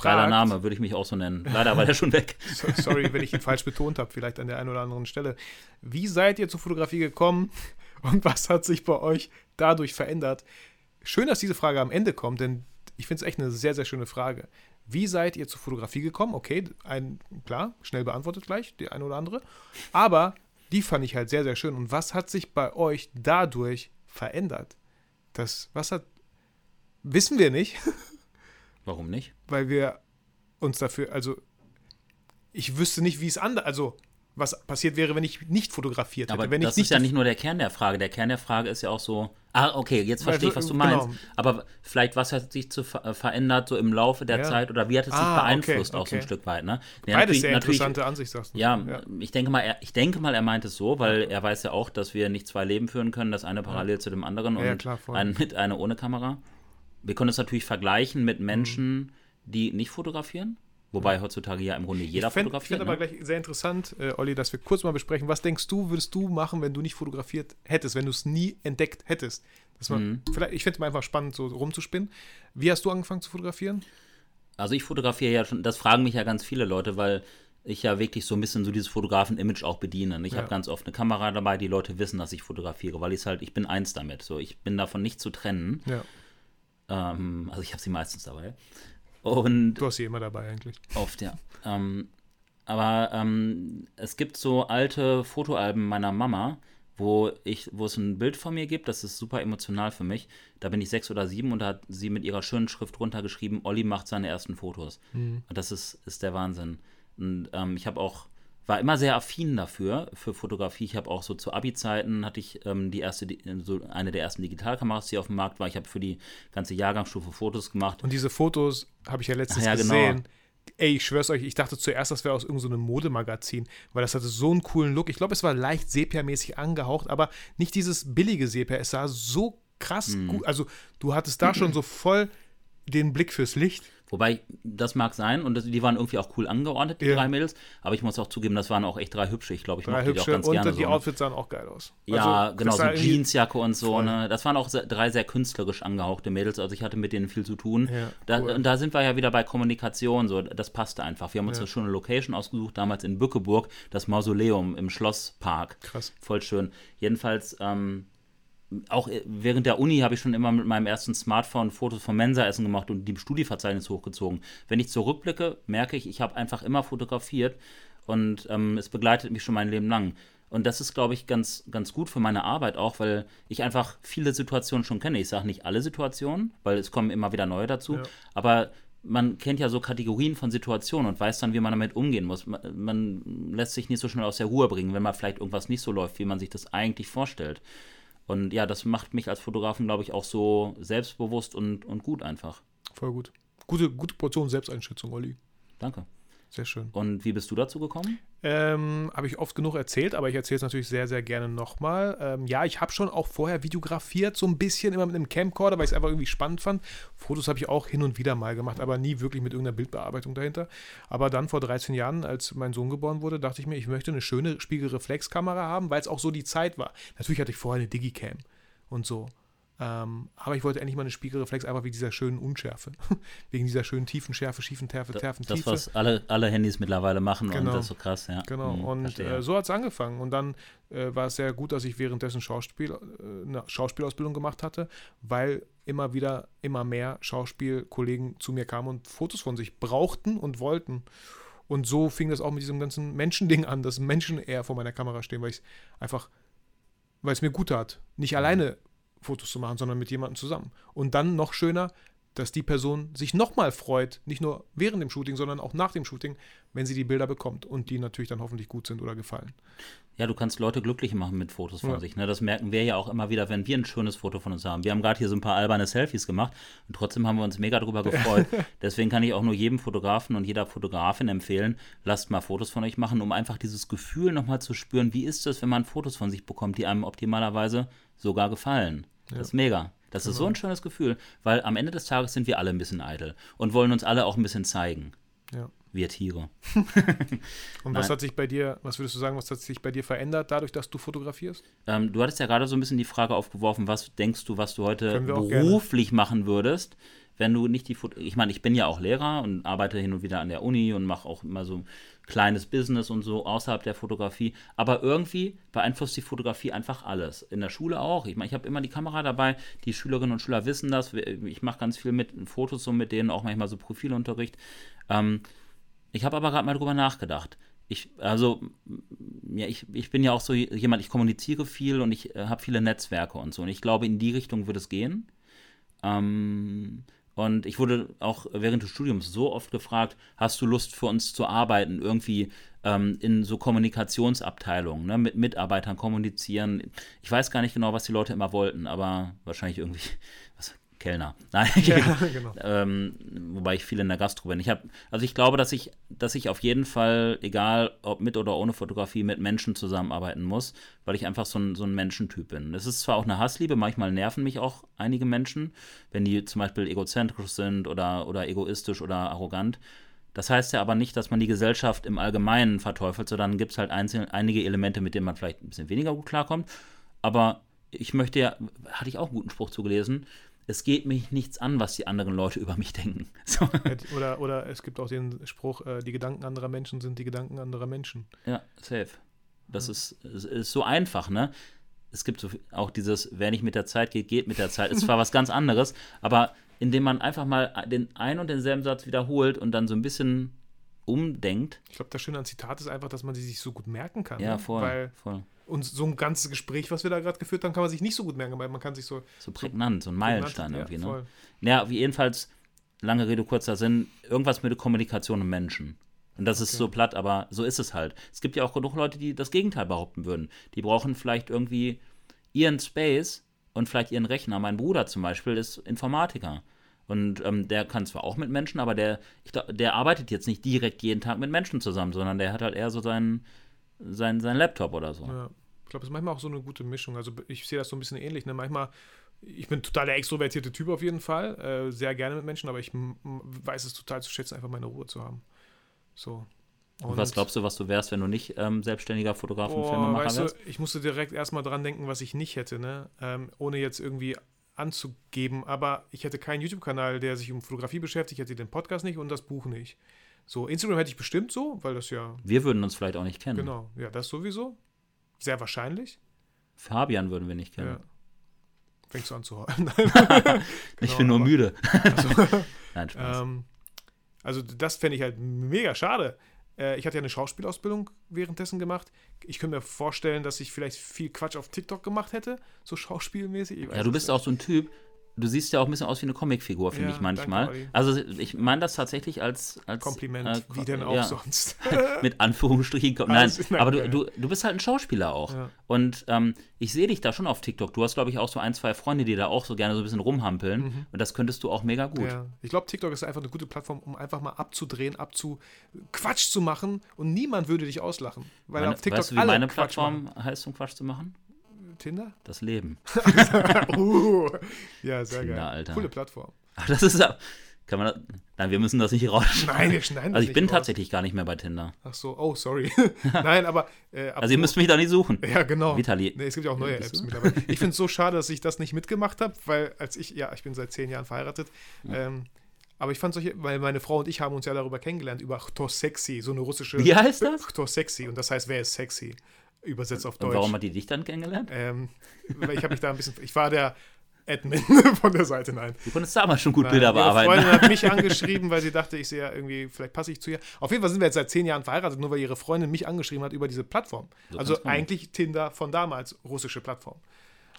Geiler fragt, Name, würde ich mich auch so nennen. Leider war der schon weg. So, sorry, wenn ich ihn falsch betont habe, vielleicht an der einen oder anderen Stelle. Wie seid ihr zur Fotografie gekommen und was hat sich bei euch dadurch verändert? Schön, dass diese Frage am Ende kommt, denn ich finde es echt eine sehr, sehr schöne Frage. Wie seid ihr zur Fotografie gekommen? Okay, ein, klar, schnell beantwortet gleich, die eine oder andere. Aber die fand ich halt sehr, sehr schön. Und was hat sich bei euch dadurch verändert? Das, was hat, wissen wir nicht, Warum nicht? weil wir uns dafür, also ich wüsste nicht, wie es anders, also was passiert wäre, wenn ich nicht fotografiert hätte. Aber wenn das ich ist ja nicht nur der Kern der Frage. Der Kern der Frage ist ja auch so, ah, okay, jetzt verstehe ich, was du genau. meinst. Aber vielleicht, was hat sich zu ver äh, verändert so im Laufe der Ja. Zeit oder wie hat es sich Ah, okay, beeinflusst auch so ein okay. Stück weit, ne? Beides Ja, natürlich- sehr interessante Ansicht, sagst du. Ja, ich denke mal, er, ich denke mal, er meint es so, weil er weiß ja auch, dass wir nicht zwei Leben führen können, das eine parallel zu dem anderen Ja, ja, und klar, voll. ein mit, eine ohne Kamera. Wir können es natürlich vergleichen mit Menschen, die nicht fotografieren, wobei heutzutage ja im Grunde jeder ich fände fotografiert. fänd aber ne? gleich sehr interessant, äh, Olli, dass wir kurz mal besprechen, was denkst du, würdest du machen, wenn du nicht fotografiert hättest, wenn du es nie entdeckt hättest? Dass man, Mhm. vielleicht, ich fände es mal einfach spannend, so rumzuspinnen. Wie hast du angefangen zu fotografieren? Also ich fotografiere ja schon, das fragen mich ja ganz viele Leute, weil ich ja wirklich so ein bisschen so dieses Fotografen-Image auch bediene. Ich Ja. habe ganz oft eine Kamera dabei, die Leute wissen, dass ich fotografiere, weil ich halt, ich bin eins damit. So, ich bin davon nicht zu trennen. Ja, Ähm, also ich habe sie meistens dabei. Und du hast sie immer dabei eigentlich. Oft, ja. Ähm, aber ähm, es gibt so alte Fotoalben meiner Mama, wo ich, wo es ein Bild von mir gibt, das ist super emotional für mich. Da bin ich sechs oder sieben und da hat sie mit ihrer schönen Schrift runtergeschrieben, Olli macht seine ersten Fotos. Und das ist, ist der Wahnsinn. Und ähm, ich habe auch, war immer sehr affin dafür, für Fotografie. Ich habe auch so zu Abi-Zeiten hatte ich ähm, die erste, die- so eine der ersten Digitalkameras, die auf dem Markt war. Ich habe für die ganze Jahrgangsstufe Fotos gemacht. Und diese Fotos habe ich ja letztens ja, genau. gesehen. Ey, ich schwör's euch, ich dachte zuerst, das wäre aus irgendeinem so Modemagazin, weil das hatte so einen coolen Look. Ich glaube, es war leicht Sepia-mäßig angehaucht, aber nicht dieses billige Sepia. Es sah so krass Mhm. gut. Also, du hattest da schon so voll den Blick fürs Licht. Wobei, das mag sein und das, die waren irgendwie auch cool angeordnet, die Ja. drei Mädels. Aber ich muss auch zugeben, das waren auch echt drei hübsche. Ich glaube, ich Drei mochte die auch ganz und gerne. die so? Outfits sahen auch geil aus. Ja, Also, genau, so Jeansjacke und so. Voll. Ne? Das waren auch se- drei sehr künstlerisch angehauchte Mädels. Also ich hatte mit denen viel zu tun. Ja, da, cool. Und da sind wir ja wieder bei Kommunikation. So, das passte einfach. Wir haben uns Ja. eine schöne Location ausgesucht, damals in Bückeburg, das Mausoleum im Schlosspark. Krass. Voll schön. Jedenfalls, ähm, auch äh, während der Uni habe ich schon immer mit meinem ersten Smartphone Fotos vom Mensaessen gemacht und die im Studieverzeichnis hochgezogen. Wenn ich zurückblicke, merke ich, ich habe einfach immer fotografiert und ähm, es begleitet mich schon mein Leben lang. Und das ist, glaube ich, ganz, ganz gut für meine Arbeit auch, weil ich einfach viele Situationen schon kenne. Ich sage nicht alle Situationen, weil es kommen immer wieder neue dazu, Ja. aber man kennt ja so Kategorien von Situationen und weiß dann, wie man damit umgehen muss. Man, man lässt sich nicht so schnell aus der Ruhe bringen, wenn mal vielleicht irgendwas nicht so läuft, wie man sich das eigentlich vorstellt. Und ja, das macht mich als Fotografen, glaube ich, auch so selbstbewusst und, und gut einfach. Voll gut. Gute, gute Portion Selbsteinschätzung, Olli. Danke. Sehr schön. Und wie bist du dazu gekommen? Ähm, habe ich oft genug erzählt, aber ich erzähle es natürlich sehr, sehr gerne nochmal. Ähm, ja, ich habe schon auch vorher videografiert, so ein bisschen, immer mit einem Camcorder, weil ich es einfach irgendwie spannend fand. Fotos habe ich auch hin und wieder mal gemacht, aber nie wirklich mit irgendeiner Bildbearbeitung dahinter. Aber dann vor 13 Jahren, als mein Sohn geboren wurde, dachte ich mir, ich möchte eine schöne Spiegelreflexkamera haben, weil es auch so die Zeit war. Natürlich hatte ich vorher eine Digicam und so. Ähm, aber ich wollte endlich mal eine Spiegelreflex, einfach wegen dieser schönen Unschärfe. wegen dieser schönen tiefen Schärfe, schiefen Terfe, Terfen, Das, was alle, alle Handys mittlerweile machen Genau. und das ist so krass, ja. Genau, Hm, und äh, so hat es angefangen. Und dann äh, war es sehr gut, dass ich währenddessen Schauspiel, äh, eine Schauspielausbildung gemacht hatte, weil immer wieder immer mehr Schauspielkollegen zu mir kamen und Fotos von sich brauchten und wollten. Und so fing das auch mit diesem ganzen Menschending an, dass Menschen eher vor meiner Kamera stehen, weil ich einfach, weil es mir gut tat, nicht alleine Fotos zu machen, sondern mit jemandem zusammen. Und dann noch schöner, dass die Person sich nochmal freut, nicht nur während dem Shooting, sondern auch nach dem Shooting, wenn sie die Bilder bekommt und die natürlich dann hoffentlich gut sind oder gefallen. Ja, du kannst Leute glücklich machen mit Fotos von ja. sich. Ne? Das merken wir ja auch immer wieder, wenn wir ein schönes Foto von uns haben. Wir haben gerade hier so ein paar alberne Selfies gemacht und trotzdem haben wir uns mega darüber gefreut. Deswegen kann ich auch nur jedem Fotografen und jeder Fotografin empfehlen, lasst mal Fotos von euch machen, um einfach dieses Gefühl nochmal zu spüren, wie ist es, wenn man Fotos von sich bekommt, die einem optimalerweise sogar gefallen. Ja. Das ist mega. Das genau. ist so ein schönes Gefühl, weil am Ende des Tages sind wir alle ein bisschen eitel und wollen uns alle auch ein bisschen zeigen. Ja. Wir Tiere. und was hat sich bei dir, was würdest du sagen, was hat sich bei dir verändert, dadurch, dass du fotografierst? Ähm, du hattest ja gerade so ein bisschen die Frage aufgeworfen, was denkst du, was du heute beruflich gerne. machen würdest? wenn du nicht die Foto ich meine, ich bin ja auch Lehrer und arbeite hin und wieder an der Uni und mache auch immer so kleines Business und so außerhalb der Fotografie, aber irgendwie beeinflusst die Fotografie einfach alles. In der Schule auch. Ich meine, ich habe immer die Kamera dabei, die Schülerinnen und Schüler wissen das. Ich mache ganz viel mit Fotos so mit denen, auch manchmal so Profilunterricht. Ähm, ich habe aber gerade mal drüber nachgedacht. Ich, also, ja, ich, ich bin ja auch so jemand, ich kommuniziere viel und ich äh, habe viele Netzwerke und so. Und ich glaube, in die Richtung wird es gehen. Ähm, und ich wurde auch während des Studiums so oft gefragt, hast du Lust für uns zu arbeiten, irgendwie ähm, in so Kommunikationsabteilungen, ne, mit Mitarbeitern kommunizieren. Ich weiß gar nicht genau, was die Leute immer wollten, aber wahrscheinlich irgendwie, was, Kellner. Nein, ja, genau. ähm, wobei ich viel in der Gastro bin. Ich habe, also ich glaube, dass ich, dass ich auf jeden Fall, egal ob mit oder ohne Fotografie, mit Menschen zusammenarbeiten muss, weil ich einfach so ein, so ein Menschentyp bin. Es ist zwar auch eine Hassliebe, manchmal nerven mich auch einige Menschen, wenn die zum Beispiel egozentrisch sind oder, oder egoistisch oder arrogant. Das heißt ja aber nicht, dass man die Gesellschaft im Allgemeinen verteufelt, sondern gibt es halt einzelne, einige Elemente, mit denen man vielleicht ein bisschen weniger gut klarkommt. Aber ich möchte ja, hatte ich auch einen guten Spruch zugelesen, es geht mich nichts an, was die anderen Leute über mich denken. So. Oder, oder es gibt auch den Spruch, äh, die Gedanken anderer Menschen sind die Gedanken anderer Menschen. Ja, safe. Das ja. ist, ist, ist, so einfach, ne? Es gibt so auch dieses, wer nicht mit der Zeit geht, geht mit der Zeit. Ist zwar was ganz anderes, aber indem man einfach mal den einen und denselben Satz wiederholt und dann so ein bisschen umdenkt. Ich glaube, das Schöne an Zitat ist einfach, dass man sie sich so gut merken kann. Ja, ne? voll. Weil voll. Und so ein ganzes Gespräch, was wir da gerade geführt haben, kann man sich nicht so gut merken, weil man kann sich so. So prägnant, so ein Meilenstein irgendwie, ja, ne? Ja, jedenfalls, lange Rede, kurzer Sinn, irgendwas mit der Kommunikation und Menschen. Und das okay. ist so platt, aber so ist es halt. Es gibt ja auch genug Leute, die das Gegenteil behaupten würden. Die brauchen vielleicht irgendwie ihren Space und vielleicht ihren Rechner. Mein Bruder zum Beispiel ist Informatiker. Und ähm, der kann zwar auch mit Menschen, aber der, ich glaub, der arbeitet jetzt nicht direkt jeden Tag mit Menschen zusammen, sondern der hat halt eher so seinen, seinen, seinen Laptop oder so. Ja. Ich glaube, es ist manchmal auch so eine gute Mischung. Also ich sehe das so ein bisschen ähnlich. Ne? Manchmal, ich bin total der extrovertierte Typ auf jeden Fall, äh, sehr gerne mit Menschen, aber ich weiß es total zu schätzen, einfach meine Ruhe zu haben. So. Und, und was glaubst du, was du wärst, wenn du nicht ähm, selbstständiger Fotograf und Filmemacher weißt wärst? Du, ich musste direkt erstmal dran denken, was ich nicht hätte, ne? Ähm, ohne jetzt irgendwie anzugeben, aber ich hätte keinen YouTube-Kanal, der sich um Fotografie beschäftigt, ich hätte den Podcast nicht und das Buch nicht. So, Instagram hätte ich bestimmt so, weil das ja. Wir würden uns vielleicht auch nicht kennen. Genau, ja, das sowieso. Sehr wahrscheinlich. Fabian würden wir nicht kennen. Ja. Fängst du an zu heulen? genau, ich bin nur aber, müde. Also, Nein, Spaß. Ähm, also das fände ich halt mega schade. Äh, ich hatte ja eine Schauspielausbildung währenddessen gemacht. Ich könnte mir vorstellen, dass ich vielleicht viel Quatsch auf TikTok gemacht hätte, so schauspielmäßig. Ja, du bist auch so ein Typ, du siehst ja auch ein bisschen aus wie eine Comicfigur, finde ja, ich manchmal. Danke, also ich meine das tatsächlich als, als Kompliment, äh, wie denn auch ja, sonst. mit Anführungsstrichen. Nein, aber du, du, du bist halt ein Schauspieler auch. Ja. Und ähm, ich sehe dich da schon auf TikTok. Du hast, glaube ich, auch so ein, zwei Freunde, die da auch so gerne so ein bisschen rumhampeln. Mhm. Und das könntest du auch mega gut. Ja. Ich glaube, TikTok ist einfach eine gute Plattform, um einfach mal abzudrehen, abzu Quatsch zu machen und niemand würde dich auslachen. Weil meine, auf TikTok weißt du, wie meine Plattform heißt, um Quatsch zu machen? Tinder? Das Leben. uh, ja, sehr Tinder, geil. Alter. Coole Plattform. Ach, das ist kann man das, Nein, wir müssen das nicht rausschneiden. Nein, wir schneiden Also ich bin raus. tatsächlich gar nicht mehr bei Tinder. Ach so, oh, sorry. Nein, aber. Äh, also ihr müsst mich da nicht suchen. Ja, genau. Vitali. Nee, es gibt ja auch neue Apps du? mittlerweile. Ich finde es so schade, dass ich das nicht mitgemacht habe, weil als ich, ja, ich bin seit zehn Jahren verheiratet. Ja. Ähm, aber ich fand solche, weil meine Frau und ich haben uns ja darüber kennengelernt, über Chto Sexy, so eine russische. Wie heißt das? Chto Sexy und das heißt, wer ist sexy? Übersetzt auf Deutsch. Und warum hat die dich dann kennengelernt? Ähm, ich habe mich da ein bisschen, ich war der Admin von der Seite, nein. Du konntest damals schon gut nein, Bilder bearbeiten. Meine Freundin hat mich angeschrieben, weil sie dachte, ich sehe ja irgendwie, vielleicht passe ich zu ihr. Auf jeden Fall sind wir jetzt seit zehn Jahren verheiratet, nur weil ihre Freundin mich angeschrieben hat über diese Plattform. So also eigentlich Tinder von damals, russische Plattform.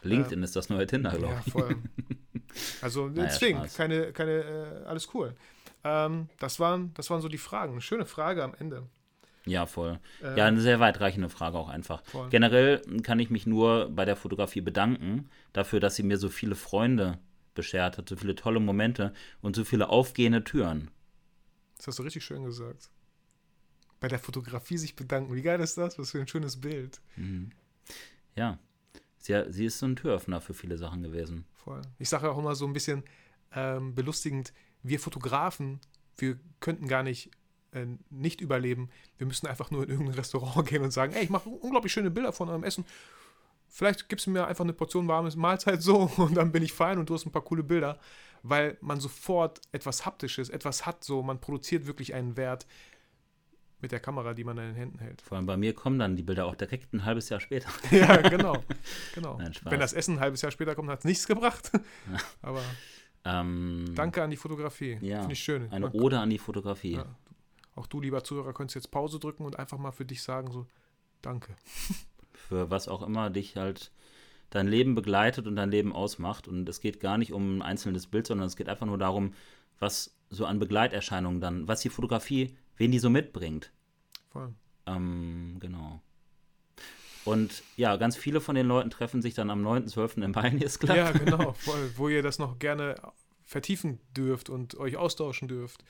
LinkedIn äh, ist das neue Tinder, glaube ich. Ja, voll. Also deswegen, naja, keine, keine, äh, alles cool. Ähm, das, waren, das waren so die Fragen. Eine schöne Frage am Ende. Ja, voll. Äh, ja, eine sehr weitreichende Frage auch einfach. Voll. Generell kann ich mich nur bei der Fotografie bedanken dafür, dass sie mir so viele Freunde beschert hat, so viele tolle Momente und so viele aufgehende Türen. Das hast du richtig schön gesagt. Bei der Fotografie sich bedanken. Wie geil ist das? Was für ein schönes Bild. Mhm. Ja. Sie, sie ist so ein Türöffner für viele Sachen gewesen. Voll. Ich sage auch immer so ein bisschen ähm, belustigend, wir Fotografen, wir könnten gar nicht äh, nicht überleben. Wir müssen einfach nur in irgendein Restaurant gehen und sagen, ey, ich mache unglaublich schöne Bilder von eurem Essen. Vielleicht gibst du mir einfach eine Portion warmes Mahlzeit so und dann bin ich fein und du hast ein paar coole Bilder, weil man sofort etwas Haptisches, etwas hat so, man produziert wirklich einen Wert mit der Kamera, die man in den Händen hält. Vor allem bei mir kommen dann die Bilder auch direkt ein halbes Jahr später. ja, genau. genau. Nein, Wenn das Essen ein halbes Jahr später kommt, hat es nichts gebracht. Aber ähm, danke an die Fotografie. Ja, Finde ich schön. Eine Ode an die Fotografie. Ja. Auch du, lieber Zuhörer, könntest jetzt Pause drücken und einfach mal für dich sagen, so, danke. Für was auch immer dich halt dein Leben begleitet und dein Leben ausmacht. Und es geht gar nicht um ein einzelnes Bild, sondern es geht einfach nur darum, was so an Begleiterscheinungen dann, was die Fotografie wen die so mitbringt. Voll. Ähm, genau. Und ja, ganz viele von den Leuten treffen sich dann am 9.12. im Pioneers Club. Ja, genau, voll. Wo ihr das noch gerne vertiefen dürft und euch austauschen dürft.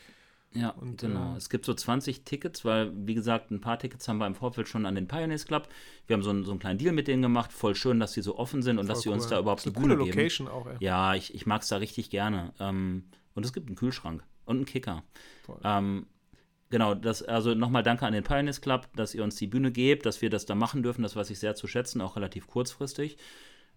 Ja, und, genau. Äh, es gibt so 20 Tickets, weil, wie gesagt, ein paar Tickets haben wir im Vorfeld schon an den Pioneers Club. Wir haben so, einen, so einen kleinen Deal mit denen gemacht. Voll schön, dass sie so offen sind und dass sie cool. uns da überhaupt das ist eine coole Location auch, ey. Ja, ich, ich mag es da richtig gerne. Ähm, und es gibt einen Kühlschrank und einen Kicker. Ähm, Genau, das, also nochmal danke an den Pioneers Club, dass ihr uns die Bühne gebt, dass wir das da machen dürfen. Das weiß ich sehr zu schätzen, auch relativ kurzfristig.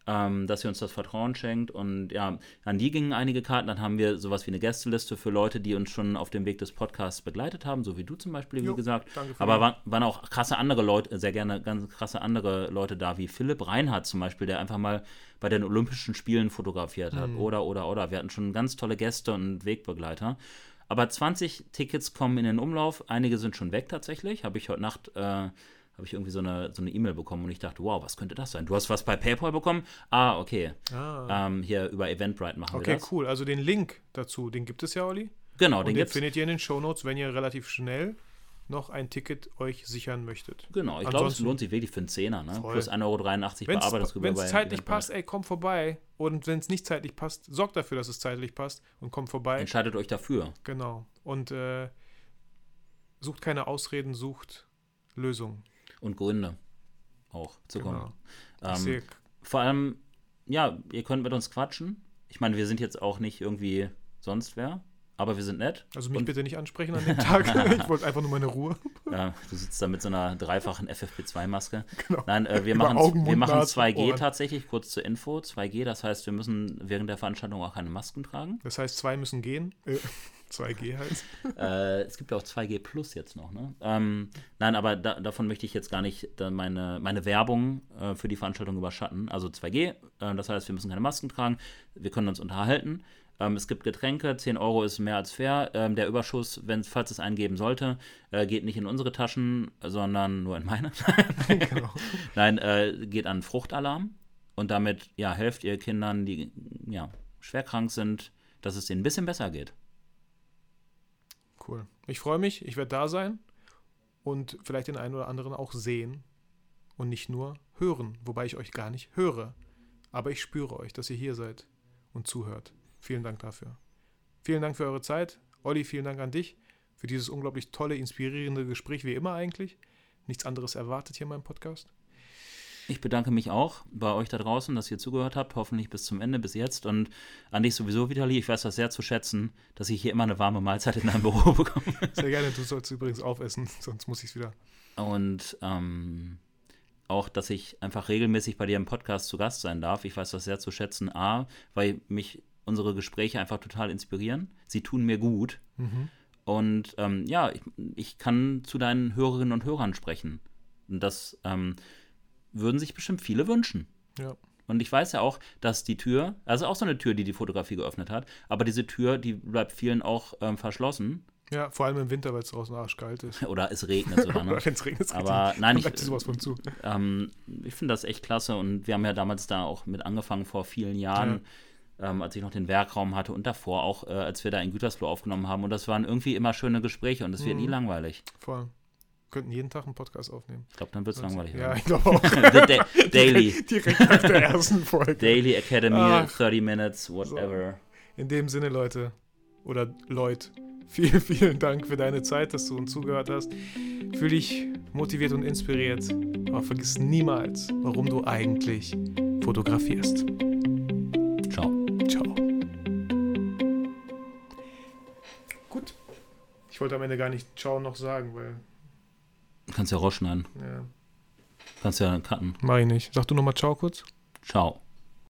Ähm, dass ihr uns das Vertrauen schenkt. Und ja, an die gingen einige Karten. Dann haben wir sowas wie eine Gästeliste für Leute, die uns schon auf dem Weg des Podcasts begleitet haben, so wie du zum Beispiel, wie jo, gesagt. Aber waren, waren, auch krasse andere Leute, sehr gerne ganz krasse andere Leute da, wie Philipp Reinhardt zum Beispiel, der einfach mal bei den Olympischen Spielen fotografiert hat. Mhm. Oder, oder, oder. Wir hatten schon ganz tolle Gäste und Wegbegleiter. Aber 20 Tickets kommen in den Umlauf. Einige sind schon weg tatsächlich. Habe ich heute Nacht äh, habe ich irgendwie so eine so eine E-Mail bekommen und ich dachte, wow, was könnte das sein? Du hast was bei PayPal bekommen? Ah, okay. Ah. Ähm, hier über Eventbrite machen okay, wir das. Okay, cool. Also den Link dazu, den gibt es ja, Olli. Genau, und den, den findet ihr in den Shownotes, wenn ihr relativ schnell noch ein Ticket euch sichern möchtet. Genau, ich glaube, es lohnt sich wirklich für einen Zehner, ne? Voll. Plus 1,83 Euro bearbeitet Wenn es zeitlich passt, ey, kommt vorbei. Und wenn es nicht zeitlich passt, sorgt dafür, dass es zeitlich passt und kommt vorbei. Entscheidet euch dafür. Genau. Und äh, sucht keine Ausreden, sucht Lösungen. Und Gründe auch zu kommen. Genau. Ähm, vor allem, ja, ihr könnt mit uns quatschen. Ich meine, wir sind jetzt auch nicht irgendwie sonst wer. Aber wir sind nett. Also mich bitte nicht ansprechen an dem Tag. ich wollte einfach nur meine Ruhe. Ja, du sitzt da mit so einer dreifachen FFP2-Maske. Genau. Nein, äh, wir, machen, wir machen 2G Ohren. tatsächlich, kurz zur Info. 2G, das heißt, wir müssen während der Veranstaltung auch keine Masken tragen. Das heißt, zwei müssen gehen. Äh, 2G heißt. äh, es gibt ja auch 2G Plus jetzt noch, ne? Ähm, nein, aber da, davon möchte ich jetzt gar nicht meine, meine Werbung äh, für die Veranstaltung überschatten. Also 2G, äh, das heißt, wir müssen keine Masken tragen, wir können uns unterhalten. Ähm, es gibt Getränke, 10 Euro ist mehr als fair. Ähm, der Überschuss, wenn, falls es einen geben sollte, äh, geht nicht in unsere Taschen, sondern nur in meine. genau. Nein, äh, geht an Fruchtalarm. Und damit ja, helft ihr Kindern, die ja, schwer krank sind, dass es denen ein bisschen besser geht. Cool. Ich freue mich, ich werde da sein und vielleicht den einen oder anderen auch sehen und nicht nur hören, wobei ich euch gar nicht höre. Aber ich spüre euch, dass ihr hier seid und zuhört. Vielen Dank dafür. Vielen Dank für eure Zeit. Olli, vielen Dank an dich für dieses unglaublich tolle, inspirierende Gespräch, wie immer eigentlich. Nichts anderes erwartet hier in meinem Podcast. Ich bedanke mich auch bei euch da draußen, dass ihr zugehört habt, hoffentlich bis zum Ende, bis jetzt. Und an dich sowieso, Vitali, ich weiß das sehr zu schätzen, dass ich hier immer eine warme Mahlzeit in deinem Büro bekomme. Sehr gerne, du sollst übrigens aufessen, sonst muss ich es wieder. Und ähm, auch, dass ich einfach regelmäßig bei dir im Podcast zu Gast sein darf. Ich weiß das sehr zu schätzen. A, weil mich unsere Gespräche einfach total inspirieren. Sie tun mir gut. Mhm. Und ähm, ja, ich, ich, kann zu deinen Hörerinnen und Hörern sprechen. Und das ähm, würden sich bestimmt viele wünschen. Ja. Und ich weiß ja auch, dass die Tür, also auch so eine Tür, die die Fotografie geöffnet hat, aber diese Tür, die bleibt vielen auch ähm, verschlossen. Ja, vor allem im Winter, weil es draußen arschkalt ist. Oder es regnet sogar. Ne? Wenn es regnet, aber nein, ich, sowas von zu. Ähm, ich finde das echt klasse und wir haben ja damals da auch mit angefangen vor vielen Jahren. Ja ähm, als ich noch den Werkraum hatte und davor auch, äh, als wir da in Gütersloh aufgenommen haben. Und das waren irgendwie immer schöne Gespräche und es wird mhm. nie langweilig. Voll. Könnten jeden Tag einen Podcast aufnehmen. Ich glaube, dann wird es langweilig. Ja, ich glaube auch. da Daily. Direkt, nach der ersten Folge. Daily Academy, Ach, 30 Minutes, whatever. So. In dem Sinne, Leute, oder Leute, vielen, vielen Dank für deine Zeit, dass du uns zugehört hast. Fühl dich motiviert und inspiriert, aber vergiss niemals, warum du eigentlich fotografierst. Ich wollte am Ende gar nicht Ciao noch sagen, weil. Kannst ja rausschneiden. Ja. Kannst ja cutten. Mach ich nicht. Sag du nochmal Ciao kurz. Ciao.